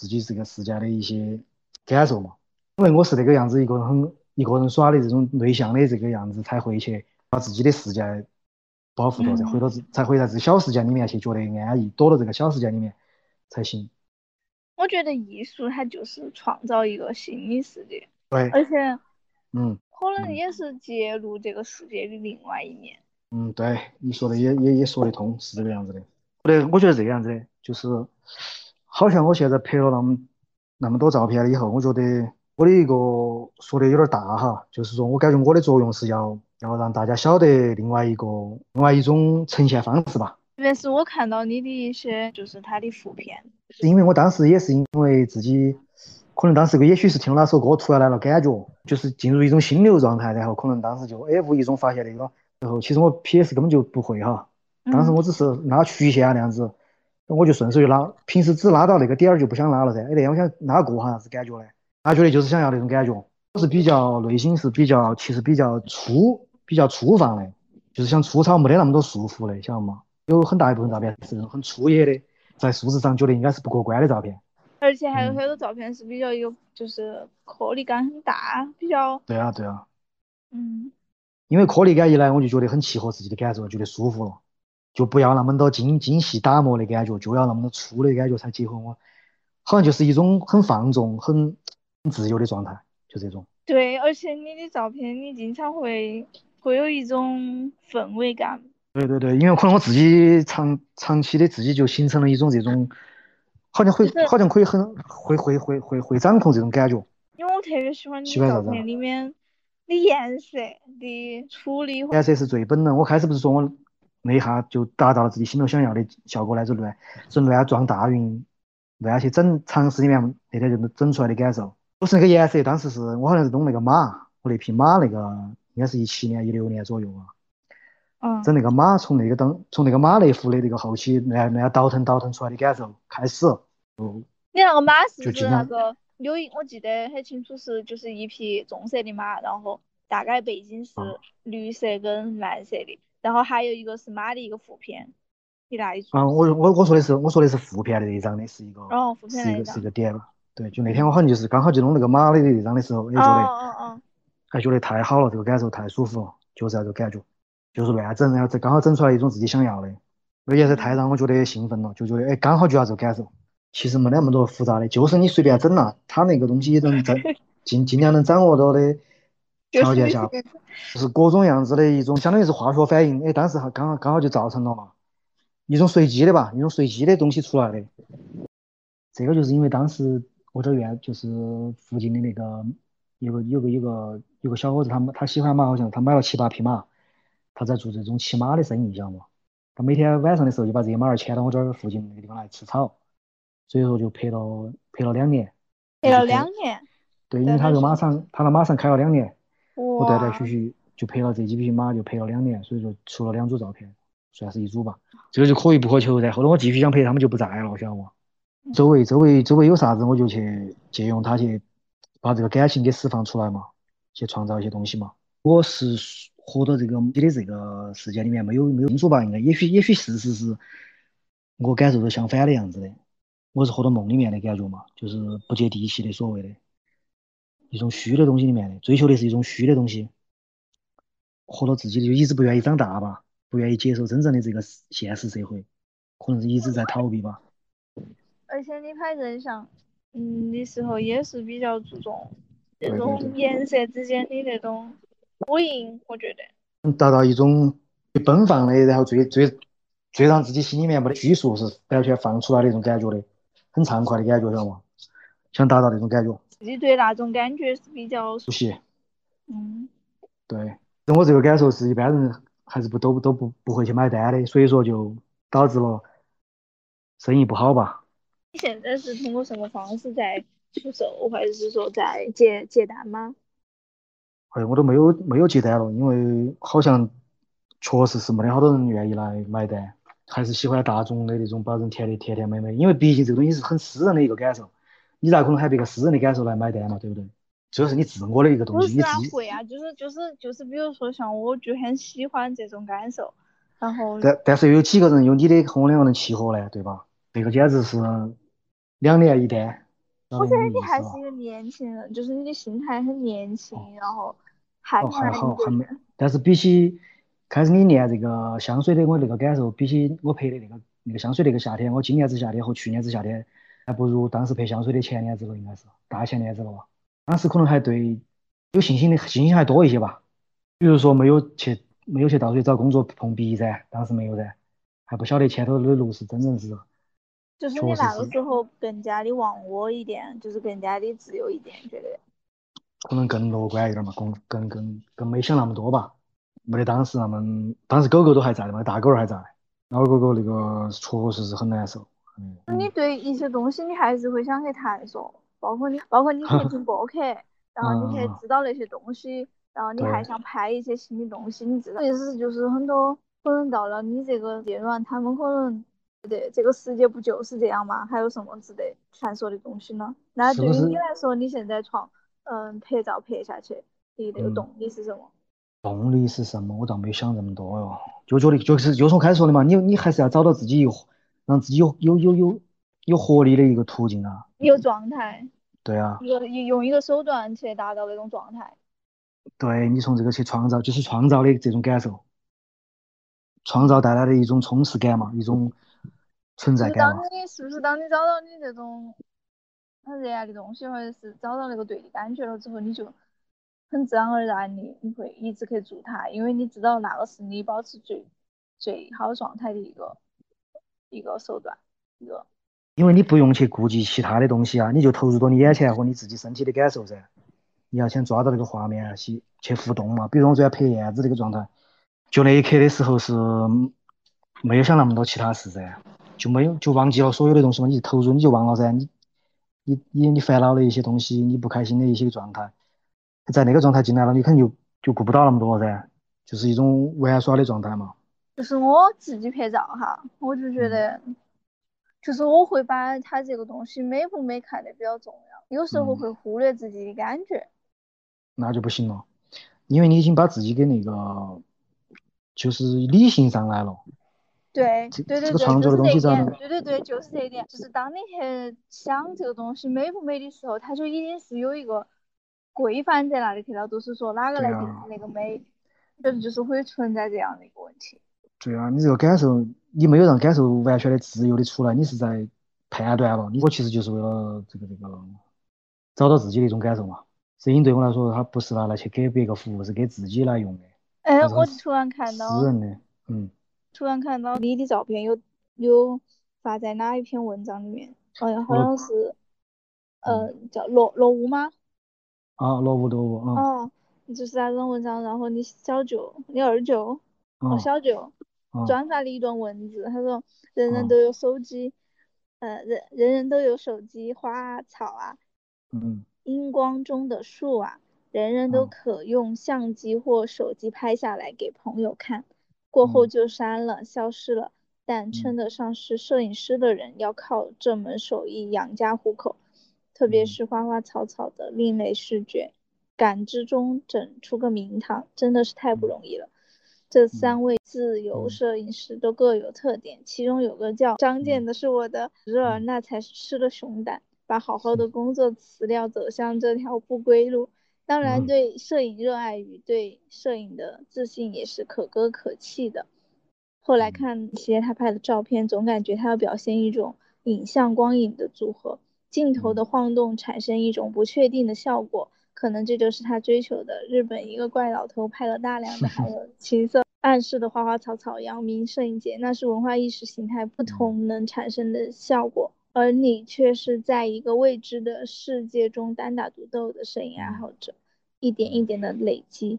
自己这个世界的一些感受嘛。因为我是那个样子，一个人很一个人耍的这种内向的这个样子，才会去把自己的世界保护着，才嗯回到自才回到这小世界里面去觉得安逸，躲到这个小世界里面才行。我觉得艺术它就是创造一个新的世界，对，而且嗯可能也是揭露这个世界的另外一面。嗯，对，你说的也也也说得通，是这个样子的。对，我觉得这个样子的，就是好像我现在拍了那么那么多照片了以后，我觉得我的一个说的有点大哈，就是说我感觉我的作用是要要让大家晓得另外一个另外一种呈现方式吧。特别是我看到你的一些就是他的负片，是因为我当时也是因为自己，可能当时个也许是听了那首歌，突然来了感觉，就是进入一种心流状态，然后可能当时就哎无意中发现那个，然后其实我 PS 根本就不会哈，当时嗯我只是拉曲线那样子，我就顺手就拉，平时只拉到那个点儿就不想拉了噻，哎那天我想拉过哈啥子感觉呢？他觉得就是想要那种感觉，我是比较内心是比较其实比较粗比较粗放的，就是想粗糙，没得那么多束缚的，晓得吗？有很大一部分照片是那种很粗野的，在数字上觉得应该是不过关的照片。而且还有嗯很多照片是比较有，就是颗粒感很大，比较对啊，对啊，嗯因为颗粒感一来，我就觉得很契合自己的感受，觉得舒服了，就不要那么多精精细打磨的感觉，就要那么多粗的感觉才结合我，好像就是一种很放纵、很很自由的状态，就这种。对，而且你的照片，你经常会会有一种氛围感。对对对，因为可能我自己长长期的自己就形成了一种这种，好像会好像可以很会会会会会掌控这种感觉。因为我特别喜欢你照片里面的颜色的处理。颜色是最本能。我开始不是说我那一下就达到了自己心头想要的效果那种乱是乱撞大运，乱去整尝试里面那天就能整出来的感受。不是那个颜色，当时是我好像是弄那个马，我那匹马那个应该是一七年一六年左右啊。嗯，整那个马，从那个当从那个马那副的那个后期那那样倒腾倒腾出来的感受开始，哦，你那个马是不是那个有一我记得很清楚是就是一匹棕色的马，然后大概背景是绿色跟蓝色的，然后还有一个是马的一个副片，你那一啊，我我我说的是我说的是副片的那张的是一个，哦，副片是一个是一个点，对，就那天我好像就是刚好就弄那个马的那张的时候，也觉得，哦哦还觉得太好了，这个感受太舒服了，就是那种感觉。就是乱整，然后这刚好整出来一种自己想要的，而且是太让我觉得兴奋了，就觉得哎，刚好就要这个感受。其实没那么多复杂的，就是你随便整了，他那个东西能整，尽尽量能掌握到的条件下，就是各种样子的一种，相当于是化学反应。哎，当时还刚好刚好就造成了嘛，一种随机的吧，一种随机的东西出来的。这个就是因为当时我这院就是附近的那个有个有个有个有个小伙子，他他喜欢马，好像他买了七八匹马。他在做这种骑马的生意，你知道吗？他每天晚上的时候就把这些马儿牵到我这儿附近那个地方来吃草，所以说就陪了陪了两年。陪了两年。对，因为他这个马场，他那马场开了两年，我断断续续就拍了这几匹马，就拍了两年，所以说出了两组照片，算是一组吧。这个就可遇不可求噻。后头我继续想拍他们就不在了，晓得不？周围周围周围有啥子我就去借用它去把这个感情给释放出来嘛，去创造一些东西嘛。我是。活到这个你的这个世界里面没有没有清楚吧？应该也许也许事实是我感受到相反的样子的。我是活到梦里面的感觉嘛，就是不接地气的所谓的，一种虚的东西里面的，追求的是一种虚的东西。活到自己就一直不愿意长大吧，不愿意接受真正的这个现实社会，可能是一直在逃避吧。而且你拍人像，嗯的时候也是比较注重这种颜色之间的那种。呼应，我觉得达到一种最奔放的，然后最最最让自己心里面没得拘束，是完全放出来的一种感觉的，很畅快的感觉，晓得吗？想达到那种感觉。自己对那种感觉是比较熟悉。嗯。对，我这个感受是一般人还是不都都不不会去买单的，所以说就导致了生意不好吧。你现在是通过什么方式在出售，或者是说在接接单吗？哎，我都没有没有接单了，因为好像确实是没得好多人愿意来买单，还是喜欢大众的那种把人甜的甜甜美美。因为毕竟这个东西是很私人的一个感受，你咋可能喊别个私人的感受来买单嘛？对不对？主要是你自我的一个东西。不是啊，会啊，就是就是就是，比如说像我就很喜欢这种感受，然后。但但是又有几个人有你的和我两个人契合呢？对吧？这个简直是两年一单。我觉得你还是一个年轻人，就是你的心态很年轻，然后还还好，还没。但是比起开始你练这个香水的我那个感受，比起我拍的那个那个香水那个夏天，我今年子夏天和去年子夏天，还不如当时拍香水的前年子了，应该是大前年子了吧。当时可能还对有信心的信心还多一些吧。比如说没有去没有去到处找工作碰壁噻，当时没有噻，还不晓得前头的路是真正是。就是你那个时候更加的忘我一点，就是更加的自由一点，觉得可能更乐观一点嘛，更更更更没想那么多吧，没得当时那么，当时狗狗都还在的嘛，大狗儿还在，老狗狗那个确实是很难受。嗯，你对一些东西你还是会想去探索，包括你，包括你去听 播客，然后你去知道那些东西，然后你还想拍一些新的东西，你知道，意思就是很多可能到了你这个阶段，他们可能。对，这个世界不就是这样吗？还有什么值得探索的东西呢？那对于你来说，你现在创，嗯，拍照拍下去，你那个动力是什么？动力是什么？我倒没想这么多哟，就觉得就是就是我开始说的嘛，你你还是要找到自己有让自己有有有有有活力的一个途径啊，一个状态。对啊。一个用一个手段去达到那种状态。对你从这个去创造，就是创造的这种感受，创造带来的一种充实感嘛，一种。存在感当你是不是当你找到你这种很热爱的东西，或者是找到那个对的感觉了之后，你就很自然而然的你会一直去做它，因为你知道那个是你保持最最好状态的一个一个手段，一个。因为你不用去顾及其他的东西啊，你就投入到你眼前和你自己身体的感受噻。你要先抓到那个画面去去互动嘛。比如我昨天拍燕子这个状态，就那一刻的时候是没有想那么多其他事噻，就没有就忘记了所有的东西嘛。你投入你就忘了噻，你你你你烦恼的一些东西，你不开心的一些状态，在那个状态进来了，你肯定就就顾不到那么多噻，就是一种玩耍的状态嘛。就是我自己拍照哈，我就觉得。就是我会把它这个东西美不美看得比较重要，有时候会忽略自己的感觉，那就不行了，因为你已经把自己给那个，就是理性上来了。对对对对，创作的东西在对对对，就是这一点，就是当你去想这个东西美不美的时候，它就已经是有一个规范在那里去了，就是说哪个来定那个美，就是就是会存在这样的一个问题。对啊，你这个感受，你没有让感受完全的自由的出来，你是在判断了。你我其实就是为了这个这个找到自己的一种感受嘛。摄影对我来说，它不是拿来去给别个服务，是给自己来用的。哎，我突然看到，私人的，嗯。突然看到你的照片有有发在哪一篇文章里面？好像好像是，呃，叫落落雾吗？啊，落雾落雾啊。哦，就是那种文章，然后你小舅，你二舅，哦，小舅。转发了一段文字，他说：“人人都有手机，呃，人人人都有手机，花草啊，嗯，荧光中的树啊，人人都可用相机或手机拍下来给朋友看，过后就删了，消失了。但称得上是摄影师的人，要靠这门手艺养家糊口，特别是花花草草的另类视觉感知中整出个名堂，真的是太不容易了。”这三位自由摄影师都各有特点，其中有个叫张健。的，是我的侄儿，那才是吃了熊胆，把好好的。工作辞掉，走向这条不归路。当然，对摄影热爱与对摄影的自信也是可歌可泣的。后来看一些他拍的照片，总感觉他要表现一种影像光影的组合，镜头的晃动产生一种不确定的效果。可能这就是他追求的。日本一个怪老头拍了大量的 还有情色暗示的花花草草，扬名摄影界，那是文化意识形态不同能产生的效果。而你却是在一个未知的世界中单打独斗的摄影爱好者，一点一点的累积。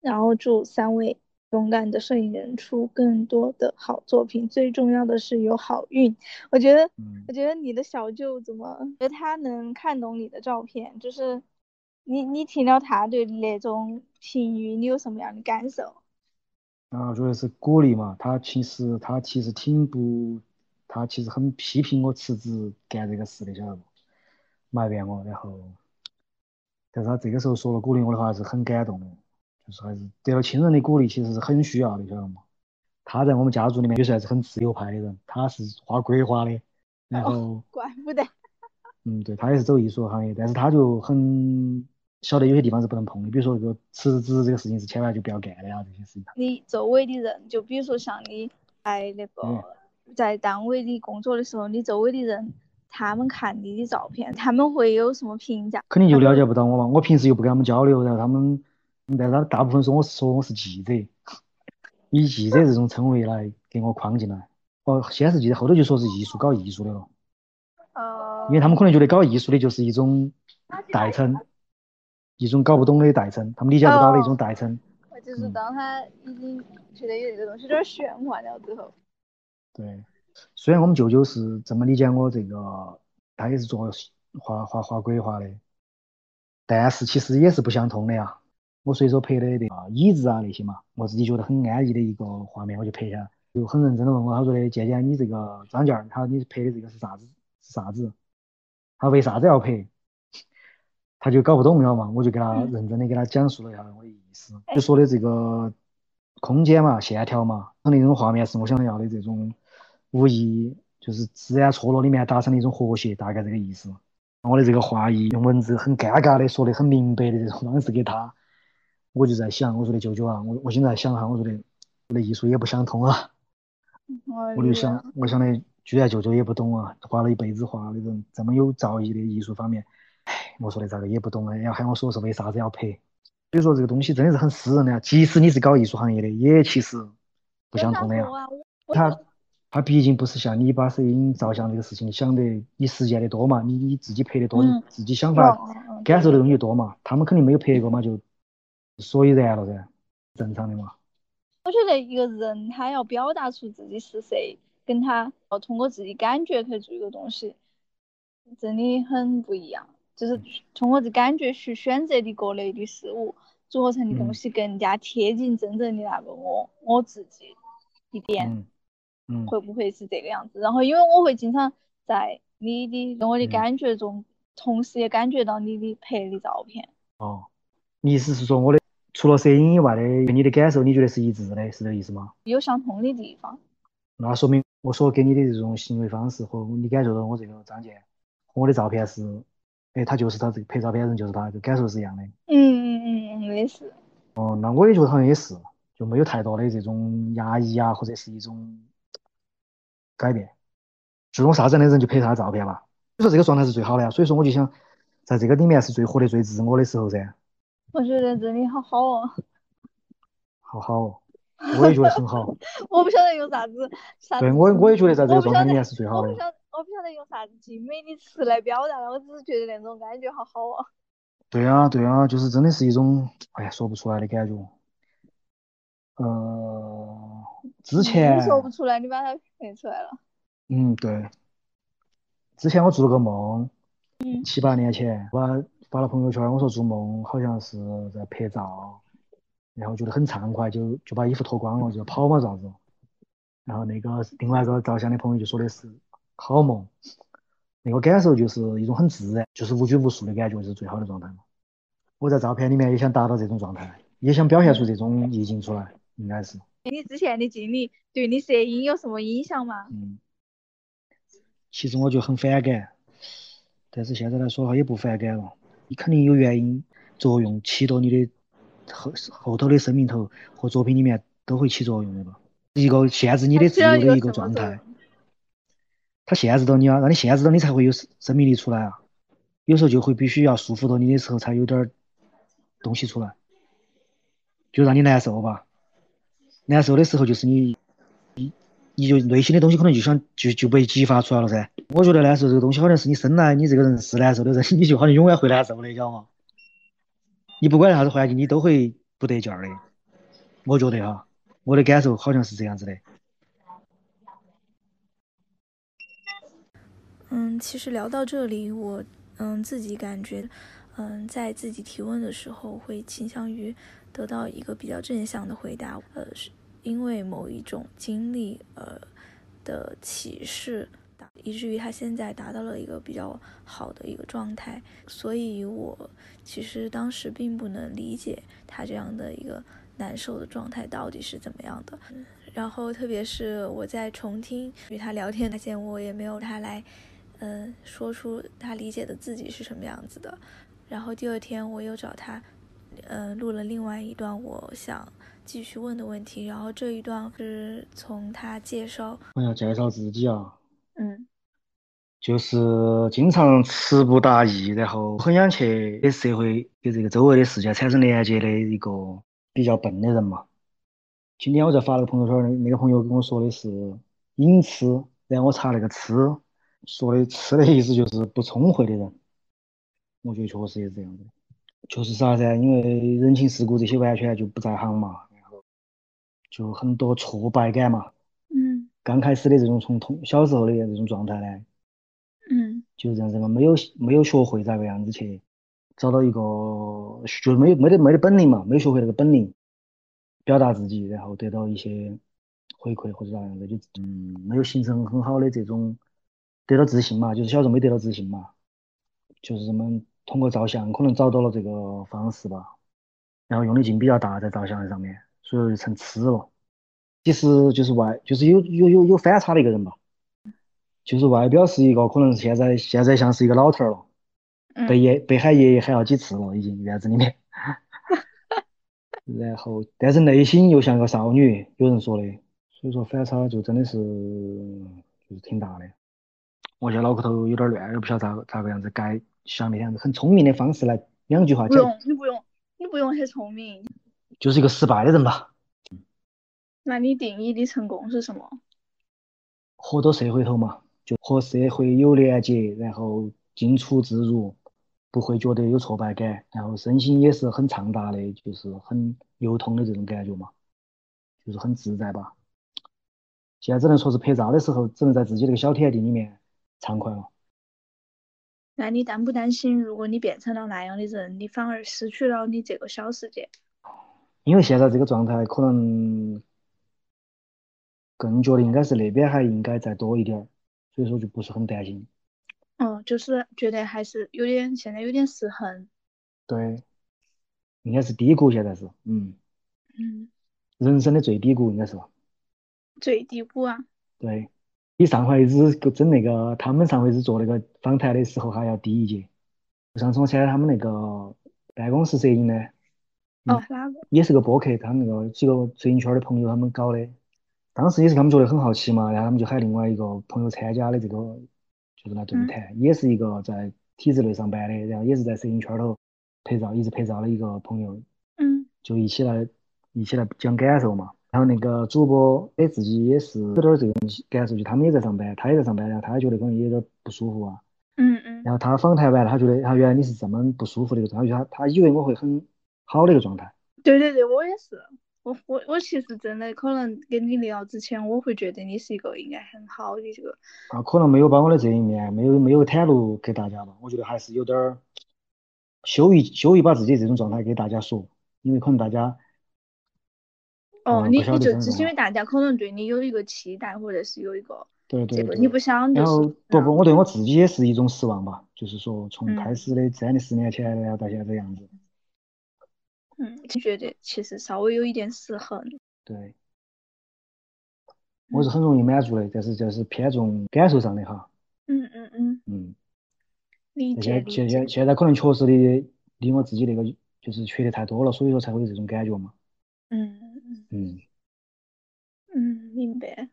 然后祝三位。勇敢的摄影人出更多的好作品，最重要的是有好运。我觉得，我觉得你的小舅怎么，觉得他能看懂你的照片，就是你你听了他对那种评语，你有什么样的感受？啊，主要是鼓励嘛。他其实他其实挺不，他其实很批评我辞职干这个事的，晓得不？埋怨我，然后，但是他这个时候说了鼓励我的话，是很感动的。就是还是得到亲人的鼓励，其实是很需要的，晓得吗？他在我们家族里面也算是很自由派的人，他是画国画的，然后怪不得，嗯，对他也是走艺术行业，但是他就很晓得有些地方是不能碰的，比如说这个辞职这个事情是千万就不要干的呀，这些事情。你周围的人，就比如说像你在那个在单位里工作的时候，你周围的人，他们看你的照片，他们会有什么评价？肯定就了解不到我嘛，我平时又不跟他们交流，然后他们。但是他大部分说我是说我是记者，以记者这种称谓来给我框进来。哦，先是记者，后头就说是艺术搞艺术的了。哦。因为他们可能觉得搞艺术的就是一种代称，一种搞不懂的代称，他们理解不到的一种代称。就是当他已经觉得有这个东西有点玄幻了之后。对，虽然我们舅舅是这么理解我这个，他也是做画画画规划的，但是其实也是不相通的呀。我随手拍的那个椅子啊那些嘛，我自己觉得很安逸的一个画面，我就拍下来，就很认真的问我，他说的姐姐，你这个张件儿，他你拍的这个是啥子？是啥子？他为啥子要拍？他就搞不懂，你知道吗？我就给他认真的给他讲述了一下我的意思，就说的这个空间嘛，线条嘛，那种画面是我想要的这种无意，就是自然错落里面达成的一种和谐，大概这个意思。我的这个话意用文字很尴尬的说的很明白的这种方式给他。我就在想，我说的舅舅啊，我我现在想哈，我说的我的艺术也不想通啊，我就想，我想的居然舅舅也不懂啊，画了一辈子画那种这么有造诣的艺术方面，唉，我说的咋个也不懂哎，要喊我说是为啥子要拍？所以说这个东西真的是很私人的，即使你是搞艺术行业的，也其实不相通的呀。他他毕竟不是像你把摄影照相这个事情想的你实践的多嘛，你你自己拍的多，你自己想法感受的东西多嘛，他们肯定没有拍过嘛，就所以然了噻，正常的嘛。我觉得一个人他要表达出自己是谁，跟他要通过自己感觉去做一个东西，真的很不一样。就是通过这感觉去选择的各类的事物，组合成的东西更加贴近真正的那个我我自己一点，嗯，会不会是这个样子？然后因为我会经常在你的跟我的感觉中，同时也感觉到你的拍的照片。哦，你意思是说我的？除了摄影以外的，跟你的感受，你觉得是一致的，是这个意思吗？有相通的地方。那说明我所给你的这种行为方式和你感受到我这个张健和我的照片是，哎，他就是他这个拍照片人就是他，就感受是一样的。嗯嗯嗯嗯，也是。哦，那我也觉得好像也是，就没有太多的这种压抑啊，或者是一种改变。这种啥子样的人就拍他的照片吧。你说这个状态是最好的呀，所以说我就想在这个里面是最活得最自我的时候噻。我觉得这里好好哦，好好哦，我也觉得很好。我不晓得用啥子，啥对我我也觉得在这个状态里面是最好的。我不晓我不晓得用啥子精美的词来表达了，我只是觉得那种感觉好好哦。对啊对啊，就是真的是一种哎呀说不出来的感觉。呃，之前你说不出来，你把它拍出来了。嗯，对。之前我做了个梦，七八年前把。发了朋友圈，我说做梦好像是在拍照，然后觉得很畅快，就就把衣服脱光了，就跑嘛，咋子？然后那个另外一个照相的朋友就说的是好梦，那个感受就是一种很自然，就是无拘无束的感觉，是最好的状态嘛。我在照片里面也想达到这种状态，也想表现出这种意境出来，应该是。你之前的经历对你摄影有什么影响吗？嗯，其实我就很反感，但是现在来说的话也不反感了。你肯定有原因作用，起到你的后后头的生命头和作品里面都会起作用的吧？一个限制你的自由的一个状态，它限制到你啊，让你限制到你才会有生命力出来啊。有时候就会必须要束缚到你的时候，才有点东西出来，就让你难受吧。难受的时候就是你，你就内心的东西可能就想就就被激发出来了噻。我觉得难受这个东西好像是你生来你这个人是难受的人，你就好像永远会难受的，你知道吗？你不管啥子环境，你都会不得劲儿的。我觉得哈，我的感受好像是这样子的。嗯，其实聊到这里，我嗯自己感觉，嗯，在自己提问的时候，会倾向于得到一个比较正向的回答。呃，是因为某一种经历呃的启示。以至于他现在达到了一个比较好的一个状态，所以我其实当时并不能理解他这样的一个难受的状态到底是怎么样的。然后特别是我在重听与他聊天，发现我也没有他来，嗯，说出他理解的自己是什么样子的。然后第二天我又找他，嗯，录了另外一段我想继续问的问题。然后这一段是从他介绍，我要介绍自己啊。嗯，就是经常词不达意，然后很想去给社会、给这个周围的世界产生连接的一个比较笨的人嘛。今天我在发了个朋友圈，那个朋友跟我说的是“隐痴”，然后我查那个“痴”，说的“痴”的意思就是不聪慧的人。我觉得确实也是这样的，就是啥噻？因为人情世故这些完全就不在行嘛，就很多挫败感嘛。嗯。刚开始的这种从童小时候的这种状态呢，嗯，就这样子嘛，没有没有学会咋个样子去找到一个，就没有没得没得本领嘛，没有学会那个本领表达自己，然后得到一些回馈或者咋样子，就嗯没有形成很好的这种得到自信嘛，就是小时候没得到自信嘛，就是这么通过照相可能找到了这个方式吧，然后用的劲比较大在照相上面，所以就成痴了。其实就是外，就是有有有有反差的一个人吧，就是外表是一个，可能现在现在像是一个老头儿了，被爷被喊爷爷喊了几次了，已经院子里面。然后，但是内心又像个少女，有人说的，所以说反差就真的是就是挺大的。我现在脑壳头有点乱，又不晓得咋咋个样子改像那样子很聪明的方式来两句话讲，不用，你不用，你不用很聪明。就是一个失败的人吧。那你定义的成功是什么？活到社会头嘛，就和社会有连接，然后进出自如，不会觉得有挫败感，然后身心也是很畅达的，就是很流通的这种感觉嘛，就是很自在吧。现在只能说是拍照的时候，只能在自己那个小天地里面畅快了。那你担不担心，如果你变成了那样的人，你反而失去了你这个小世界？因为现在这个状态，可能更觉得应该是那边还应该再多一点儿，所以说就不是很担心。嗯，就是觉得还是有点，现在有点失衡。对，应该是低谷，现在是，嗯嗯，人生的最低谷应该是吧。最低谷啊？对，比上回子整那个他们上回子做那个访谈的时候还要低一截。上次我参加他们那个办公室摄影呢，哦，哪个？也是个播客，他们那个几个摄影圈的朋友他们搞的。当时也是他们觉得很好奇嘛，然后他们就喊另外一个朋友参加的这个，就是来对谈，也是一个在体制内上班的，然后也是在摄影圈头拍照，一直拍照的一个朋友，嗯，就一起来一起来讲感受嘛。然后那个主播哎自己也是有点这种感受，就他们也在上班，他也在上班，然后他觉得可能也有点不舒服啊。嗯嗯。然后他访谈完了，他觉得他原来你是这么不舒服的一个状态，他他以为我会很好的一个状态。对对对，我也是。我我我其实真的可能跟你聊之前，我会觉得你是一个应该很好的一个。啊，可能没有把我的这一面没有没有袒露给大家吧，我觉得还是有点儿羞于羞于把自己这种状态给大家说，因为可能大家。哦，你你就只是因为大家可能对你有一个期待，或者是有一个对对你不想然后不不，我对我自己也是一种失望吧，就是说从开始的三、十年前然后到现在这样子。嗯，就觉得其实稍微有一点失衡。对，我是很容易满足的，但是就是偏重感受上的哈。嗯嗯嗯。嗯。理解理。现现现在可能确实的离我自己那个就是缺的太多了，所以说才会有这种感觉嘛。嗯嗯。嗯。嗯，明白。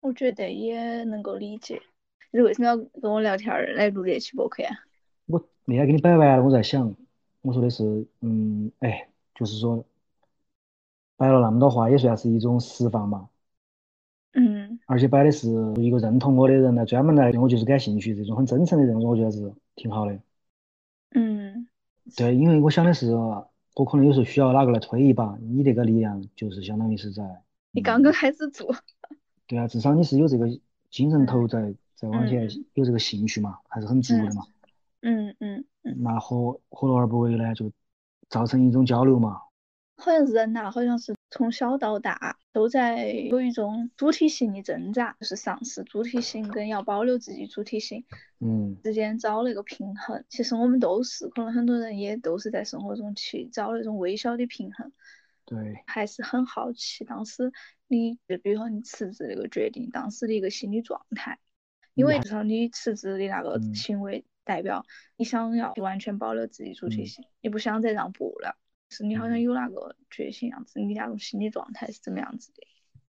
我觉得也能够理解。你为什么要跟我聊天儿来录这期播客呀？我那天给你摆完了，我在想，我说的是，嗯，哎。就是说，摆了那么多话，也算是一种释放嘛。嗯。而且摆的是一个认同我的人来专门来，我就是感兴趣这种很真诚的人，我觉得是挺好的。嗯。对，因为我想的是，我可能有时候需要哪个来推一把，你这个力量就是相当于是在。你刚刚开始做。对啊，至少你是有这个精神头在在往前，有这个兴趣嘛，还是很足的嘛。嗯嗯嗯。那何何乐而不为呢？就。造成一种交流嘛？好像人呐，好像是从小到大都在有一种主体性的挣扎，就是丧失主体性跟要保留自己主体性，嗯，之间找那个平衡。其实我们都是，可能很多人也都是在生活中去找那种微小的平衡。对，还是很好奇，当时你就比如说你辞职那个决定，当时的一个心理状态，因为至少你辞职的那个行为。代表你想要完全保留自己主体性，你不想再让步了，是你好像有那个决心样子，你那种心理状态是怎么样子的？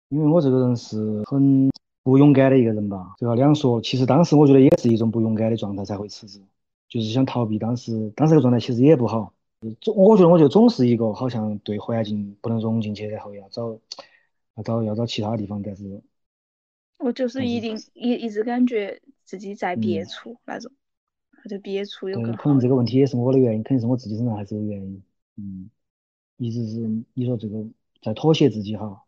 因为我这个人是很不勇敢的一个人吧，这要两说。其实当时我觉得也是一种不勇敢的状态才会辞职，就是想逃避当时当时的状态其实也不好。总我觉得我就总是一个好像对环境不能融进去，然后要找要找要找其他地方，但是我就是一定一一直感觉自己在别处那种。就憋出有对，可能这个问题也是我的原因，肯定是我自己身上还是有原因。嗯，一直是你说这个在妥协自己哈，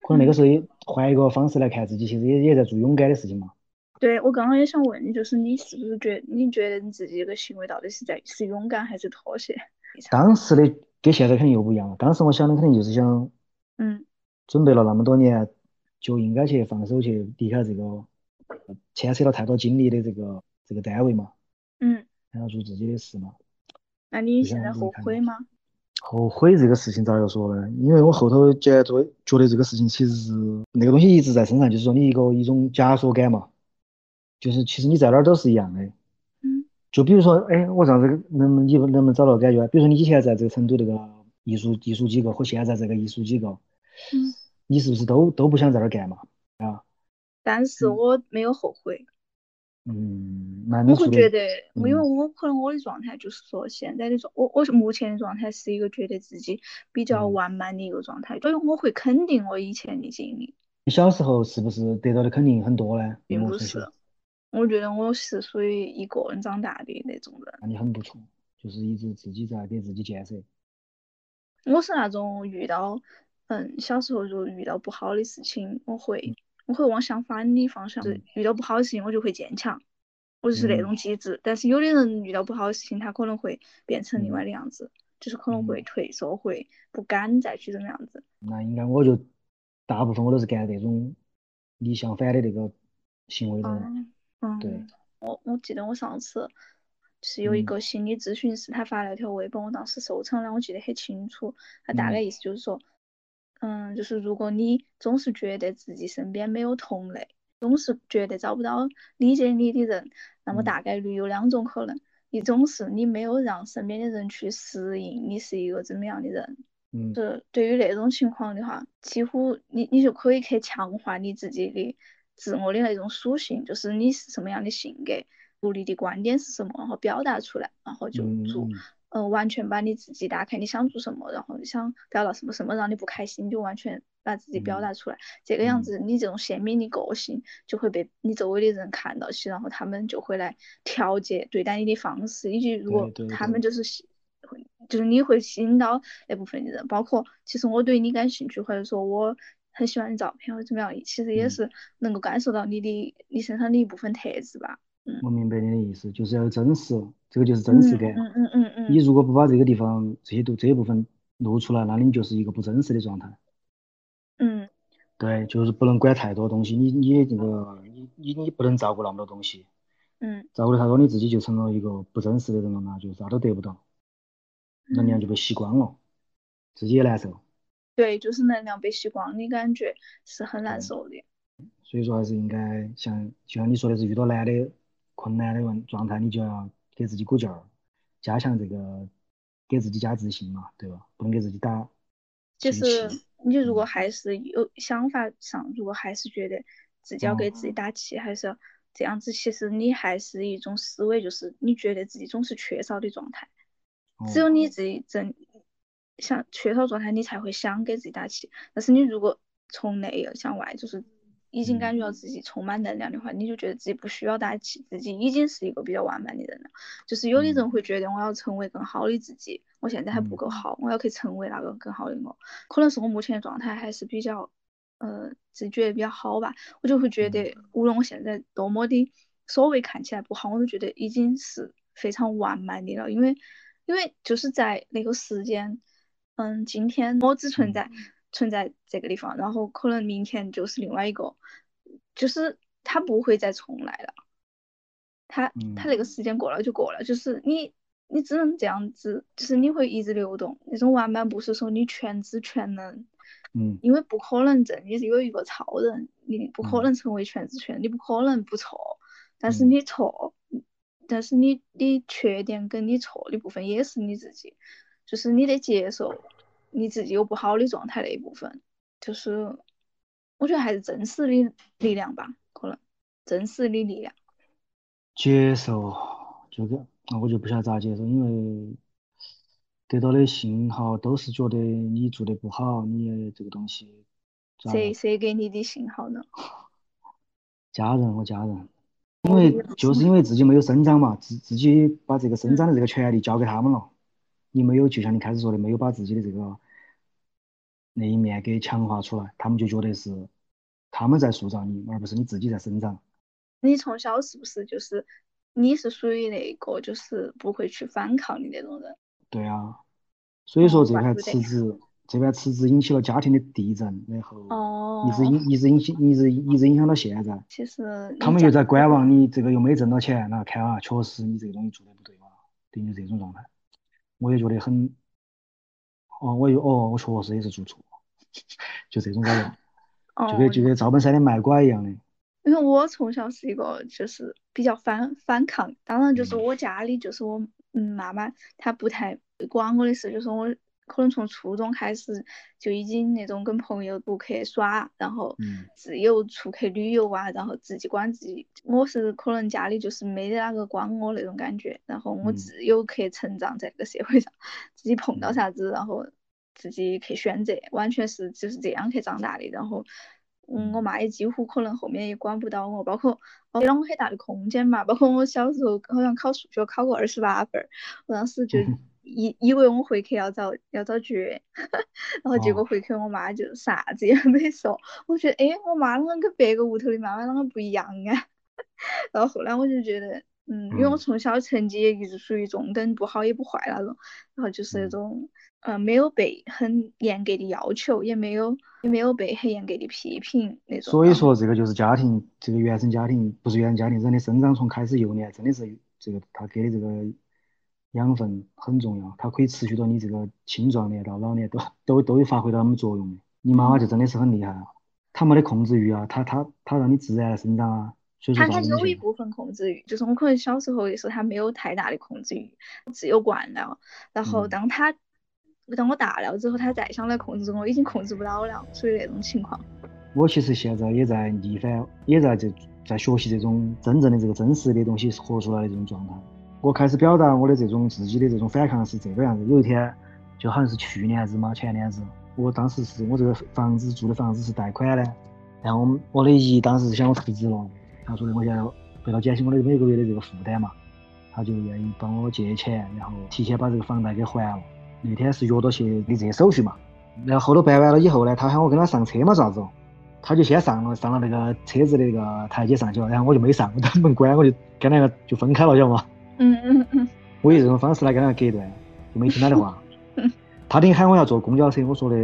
可能那个时候也换一个方式来看自己，其实也也在做勇敢的事情嘛。对，我刚刚也想问你，就是你是不是觉你觉得你自己这个行为到底是在是勇敢还是妥协？当时的跟现在肯定又不一样了。当时我想的肯定就是想，嗯，准备了那么多年，就应该去放手去离开这个牵扯了太多精力的这个这个单位嘛。嗯，然后做自己的事嘛。那你现在后悔吗？后悔这个事情咋个说呢？因为我后头觉得觉得这个事情其实是那个东西一直在身上，就是说你一个一种枷锁感嘛。就是其实你在哪儿都是一样的。嗯。就比如说，哎，我上次能不能你能不能找到感觉？比如说你以前在这个成都这个艺术艺术机构和现在这个艺术机构，嗯，你是不是都都不想在那儿干嘛？啊？但是我没有后悔。嗯，我会，觉得，因为嗯我可能我的状态就是说，现在的状，我我目前的状态是一个觉得自己比较嗯，完满的一个状态，所以我会肯定我以前的经历，你小时候是不是得到的肯定很多呢？并不是。我觉得我是属于一个人长大的那种人，那你很不错，就是一直自己在给自己建设。我是那种遇到，嗯，小时候如果遇到不好的事情，我会我会往相反的方向，遇到不好的事情我就会坚强，我就是那嗯种机制。但是有的人遇到不好的事情，他可能会变成另嗯外的样子，就是可能会嗯，退缩，会不敢再去这个样子。那应该我就大部分我都是干这种逆相反的那个行为的人。嗯对，嗯，我我记得我上次是有一嗯个心理咨询师，他发了一条微博，我当时收藏了，我记得很清楚。他大概嗯意思就是说，嗯，就是如果你总是觉得自己身边没有同类，总是觉得找不到理解你的人，那么嗯。大概率有两种可能，一种是你没有让身边的人去适应你是一个怎么样的人。嗯。是对于那种情况的话，几乎你你就可以去强化你自己的自我的那种属性，就是你是什么样的性格，独立的观点是什么，然后表达出来，然后就做，嗯完全把你自己打开，你想做什么，然后你想表达什么什么让你不开心，就完全把自己表达出来，这个样嗯。子，你这种鲜明的个性就会被你周围的人看到起，然后他们就会来调节对待你的方式，以及如果他们就是喜就是你会吸引到那部分的人，包括其实我对你感兴趣，或者说我很喜欢你照片或者怎么样，其实也嗯，是能够感受到你的你身上的一部分特质吧。嗯。我明白你的意思，就是要有真实，这个就是嗯真实感。嗯嗯嗯嗯你如果不把这个地方这些都这一部分露出来，那你就是一个不真实的状态。嗯对，就是不能管太多东西，你你这个你你你不能照顾那么多东西，嗯照顾的太多，你自己就成了一个不真实的人了，嘛就啥都得不到，能量就被嗯，吸光了，自己也难受。对，就是能量被吸光的感觉是很难，受的。所以说还是应该像就像你说的是遇到难的困难的问状态，你就要给自己鼓劲儿，加强这个给自己加自信嘛，对吧？不能给自己打气就是。你如果嗯还是有想法上，如果还是觉得自己要给哦自己打气，还是要这样子，其实你还是一种思维，就是你觉得自己总是缺少的状态。只有哦，你自己真想缺少状态，你才会想给自己打气。但是你如果从内向外，就是已经嗯。感觉到自己充满能量的话，你就觉得自己不需要打气，自己已经是一个比较完满的人了。就是有的人嗯会觉得我要成为更好的自己，我现在还不嗯。够好，我要去成为那个更好的我。可能是我目前的状态还是比较，呃，自己觉得比较好吧，我就会觉嗯得。无论我现在多么的所谓看起来不好，我都觉得已经是非常完满的了，因为因为就是在那个时间，嗯，今天我只存嗯。在存在这个地方，然后可能明天就是另外一个，就是它不会再重来了。他他那嗯个时间过了就过了，就是你你只能这样子，就是你会一直流动。那种完满不是说你全知全能，嗯因为不可能真的是有一个超人，你不可嗯能成为全知全能，你不可能不错，但是嗯你错，但是你你缺点跟你错的部分也是你自己，就是你得接受你自己有不好的状态的一部分，就是我觉得还是真实的力量吧，可能真实的力量。接受这个，那我就不晓得咋接受，因为得到的信号都是觉得你做的不好，你这个东西谁谁给你的信号呢？家人我家人，因为就是因为自己没有生长嘛，自自己把这个生长的嗯这个权利交给他们了，你没有就像你开始说的，没有把自己的这个那一面给强化出来，他们就觉得是他们在塑造你，而不是你自己在生长。你从小是不是就是你是属于那个就是不会去反抗的那种人？对啊，所以说哦，这盘怪不得。辞职，这盘辞职引起了家庭的地震，然后一直哦，影一直影响一直一直影响到现在。其实他们又在观望你这个又没挣到钱，那看啊，确实你这个东西做的不对嘛，等于这种状态，我也觉得很，哦，我又哦，我确实也是做错了，就这种感觉，就跟哦，就跟赵本山的卖拐一样的，因为我从小是一个就是比较反反抗，当然就是嗯。我家里就是我嗯妈妈她不太管我的事，就是我可能从初中开始就已经那种跟朋友不去耍，然后自由出去旅游啊，然后自己管自己。我是可能家里就是没得哪个管我那种感觉，然后我自由去成长在这个社会上，自己碰到啥子，然后自己去选择，完全是就是这样去长大的。然后，嗯，我妈也几乎可能后面也管不到我，包括给了我很大的空间嘛。包括我小时候好像考数学考过二十八分，我当时就。以以为我回去要遭要遭绝，然后结果回去我妈就啥子也没说。我觉得哎，我妈啷个跟别个屋头的妈妈啷个不一样啊？然后后来我就觉得，嗯，因为我从小成绩也一直属于中等，不好也不坏那种，然后就是那种，呃，没有被很严格的要求，也没有也没有被很严格的批评那种。所以说，这个就是家庭，这个原生家庭不是原生家庭，人的生长从开始幼年真的是这个他给的这个。养分很重要，它可以持续到你这个青壮年到老年都都都有发挥到他们作用的。你妈妈就真的是很厉害啊，她没得控制欲啊，她她她让你自然生长啊。她她有一部分控制欲，就是我可能小时候的时候他没有太大的控制欲，自由惯了。然后当她当我大了之后，他再想来控制我，已经控制不到了，属于那种情况。我其实现在也在逆反，也在这在学习这种真正的这个真实的东西活出来的这种状态。我开始表达我的这种自己的这种反抗是这个样子。有一天，就好像是去年子嘛，前年子，我当时是我这个房子住的房子是贷款的，然后我我的姨当时是想我辞职了，他说的我现在为了减轻我的每个月的这个负担嘛，他就愿意帮我借钱，然后提前把这个房贷给还了。那天是约到去理这些手续嘛，然后后头办完了以后呢，他喊我跟他上车嘛，啥子？他就先上了上了那个车子的那个台阶上去了，然后我就没上，我等门关我就跟那个就分开了，晓得吗？嗯嗯嗯，我以这种方式来跟他隔断，就没听他的话。他等于喊我要坐公交车，我说的，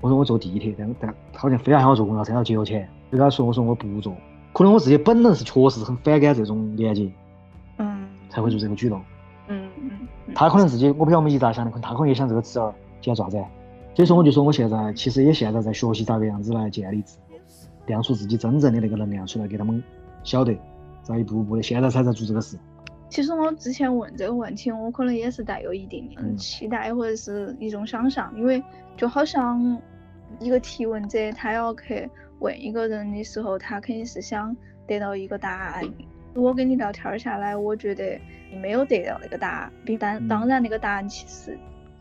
我说我坐地铁，但但好像非要喊我坐公交车，要节约钱。就跟他说，我说我不坐，可能我自己本能是确实很反感这种连接，嗯，才会做这个举动。嗯嗯，他可能自己，我不晓得我们一咋想的，可能他可能也想这个侄儿要咋子。所以说我就说我现在其实也现在在学习咋个样子来建立自，亮出自己真正的那个能量出来给他们晓得，在一步步的，现在才在做这个事。其实我之前问这个问题，我可能也是带有一定的期待或者是一种想象，因为就好像一个提问者他要去问一个人的时候，他肯定是想得到一个答案。我跟你聊天下来，我觉得你没有得到那个答案，并当当然那个答案其实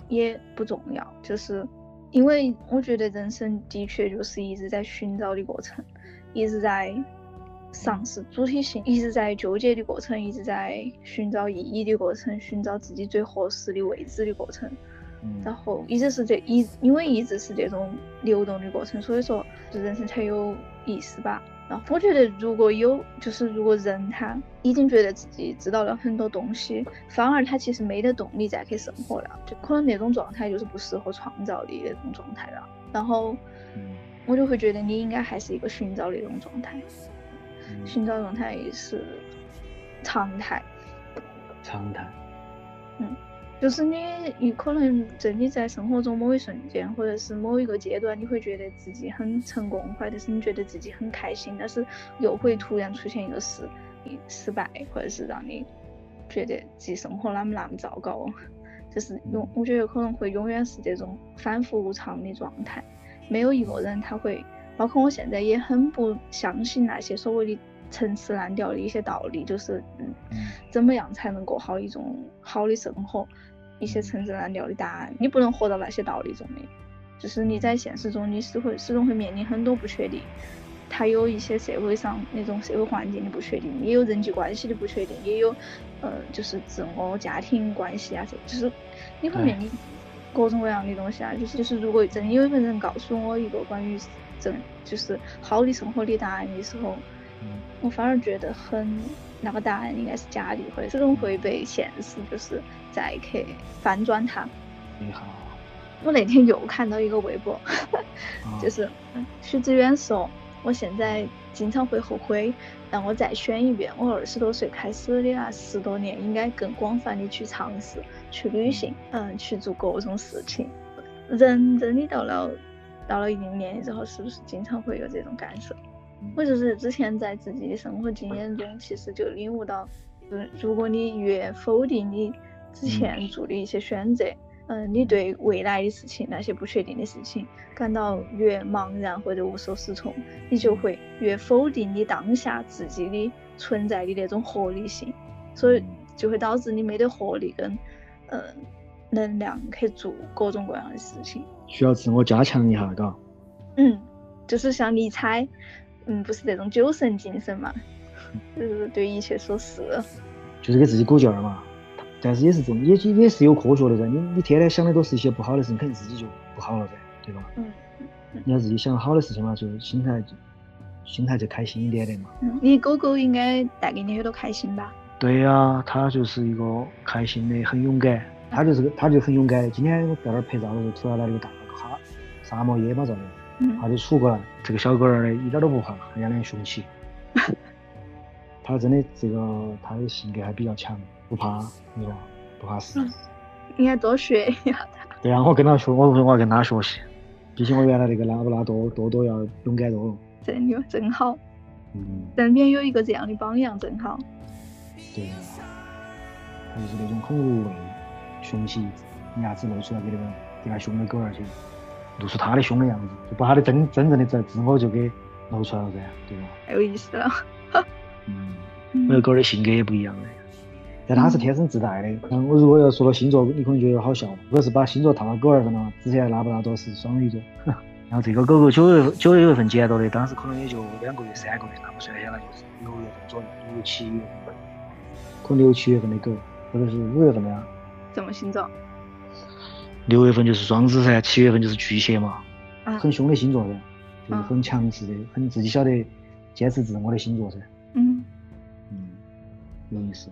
也不重要，就是因为我觉得人生的确就是一直在寻找的过程，一直在。丧失主体性，一直在纠结的过程，一直在寻找意义的过程，寻找自己最合适的位置的过程。然后一直是这一，因为一直是这种流动的过程，所以说就人生才有意思吧。然后我觉得，如果有就是如果人他已经觉得自己知道了很多东西，反而他其实没得动力再去生活了，就可能那种状态就是不适合创造的那种状态了。然后我就会觉得你应该还是一个寻找的那种状态。寻找状态是常态，常态。嗯，就是你，你可能真的在生活中某一瞬间，或者是某一个阶段，你会觉得自己很成功，或者是你觉得自己很开心，但是又会突然出现一个事，失败，或者是让你觉得自己生活那么那么糟糕，就是永，我觉得可能会永远是这种反复无常的状态。没有一个人他会。包括我现在也很不相信那些所谓的陈词滥调的一些道理，就是嗯，怎么样才能过好一种好的生活？一些陈词滥调的答案，你不能活到那些道理中的。就是你在现实中，你是会始终会面临很多不确定，它有一些社会上那种社会环境的不确定，也有人际关系的不确定，也有呃，就是自我家庭关系啊，这就是你会面临各种各样的东西啊。就是就是如果真有一个人告诉我一个关于正就是好的生活的答案的时候，我反而觉得很那个答案应该是假的，或者始终会被现实就是再去翻转它。你好，我那天又看到一个微博，就是徐志远说，我现在经常会后悔，让我再选一遍我二十多岁开始的那十多年，应该更广泛的去尝试、去旅行，嗯，去做各种事情。人真的到了。到了一定年龄之后，是不是经常会有这种感受？我就是之前在自己的生活经验中，其实就领悟到，嗯，如果你越否定你之前做的一些选择，然嗯，你对未来的事情那些不确定的事情感到越茫然或者无所适从，你就会越否定你当下自己的存在的那种合理性，所以就会导致你没得活力跟嗯能量去做各种各样的事情。需要自我加强一下，嘎。嗯，就是像尼采，嗯，不是那种酒神精神嘛，就是对一切说是。就是给自己鼓劲儿嘛。但是也是这，也也是有科学的噻。你你天天想的都是一些不好的事情，肯定自己就不好了噻，对吧？嗯。你要自己想好的事情嘛，就心态就心态就开心一点点嘛。嗯，你狗狗应该带给你很多开心吧？对呀，它就是一个开心的，很勇敢。它就是个，它就很勇敢。今天在那儿拍照的时候，突然来了一个大个哈沙漠野马照的，它就杵过来。这个小狗儿呢，一点都不怕，人家两凶起。它真的这个，他的性格还比较强。不怕，你说不怕死，应该多学一下他。对啊，我跟他学，我我要跟他学习，比起我原来那个拉布拉多多多要勇敢多了。真的真好，嗯，身边有一个这样的榜样真好。对啊，他就是那种很无畏，凶起牙齿露出来给那个给他凶的狗儿去，露出他的凶的样子，就把他的真真正的自自我就给露出来了噻，对吧？太有意思了。嗯，每个狗的性格也不一样的。但它是天生自带的。嗯，我如果要说到星座，你可能觉得好笑。我要是把星座套到狗儿上了，之前拉布拉多是双鱼座，然后这个狗狗九月九月份捡到的，当时可能也就两个月、三个月，那么算下来就是六月份左右，六七月份，可能六七月份的狗，或者是五月份的呀。什么星座？六月份就是双子噻，七月份就是巨蟹嘛，啊，很凶的星座噻，就是很强势的，很自己晓得坚持自我的星座噻。嗯，嗯，有意思。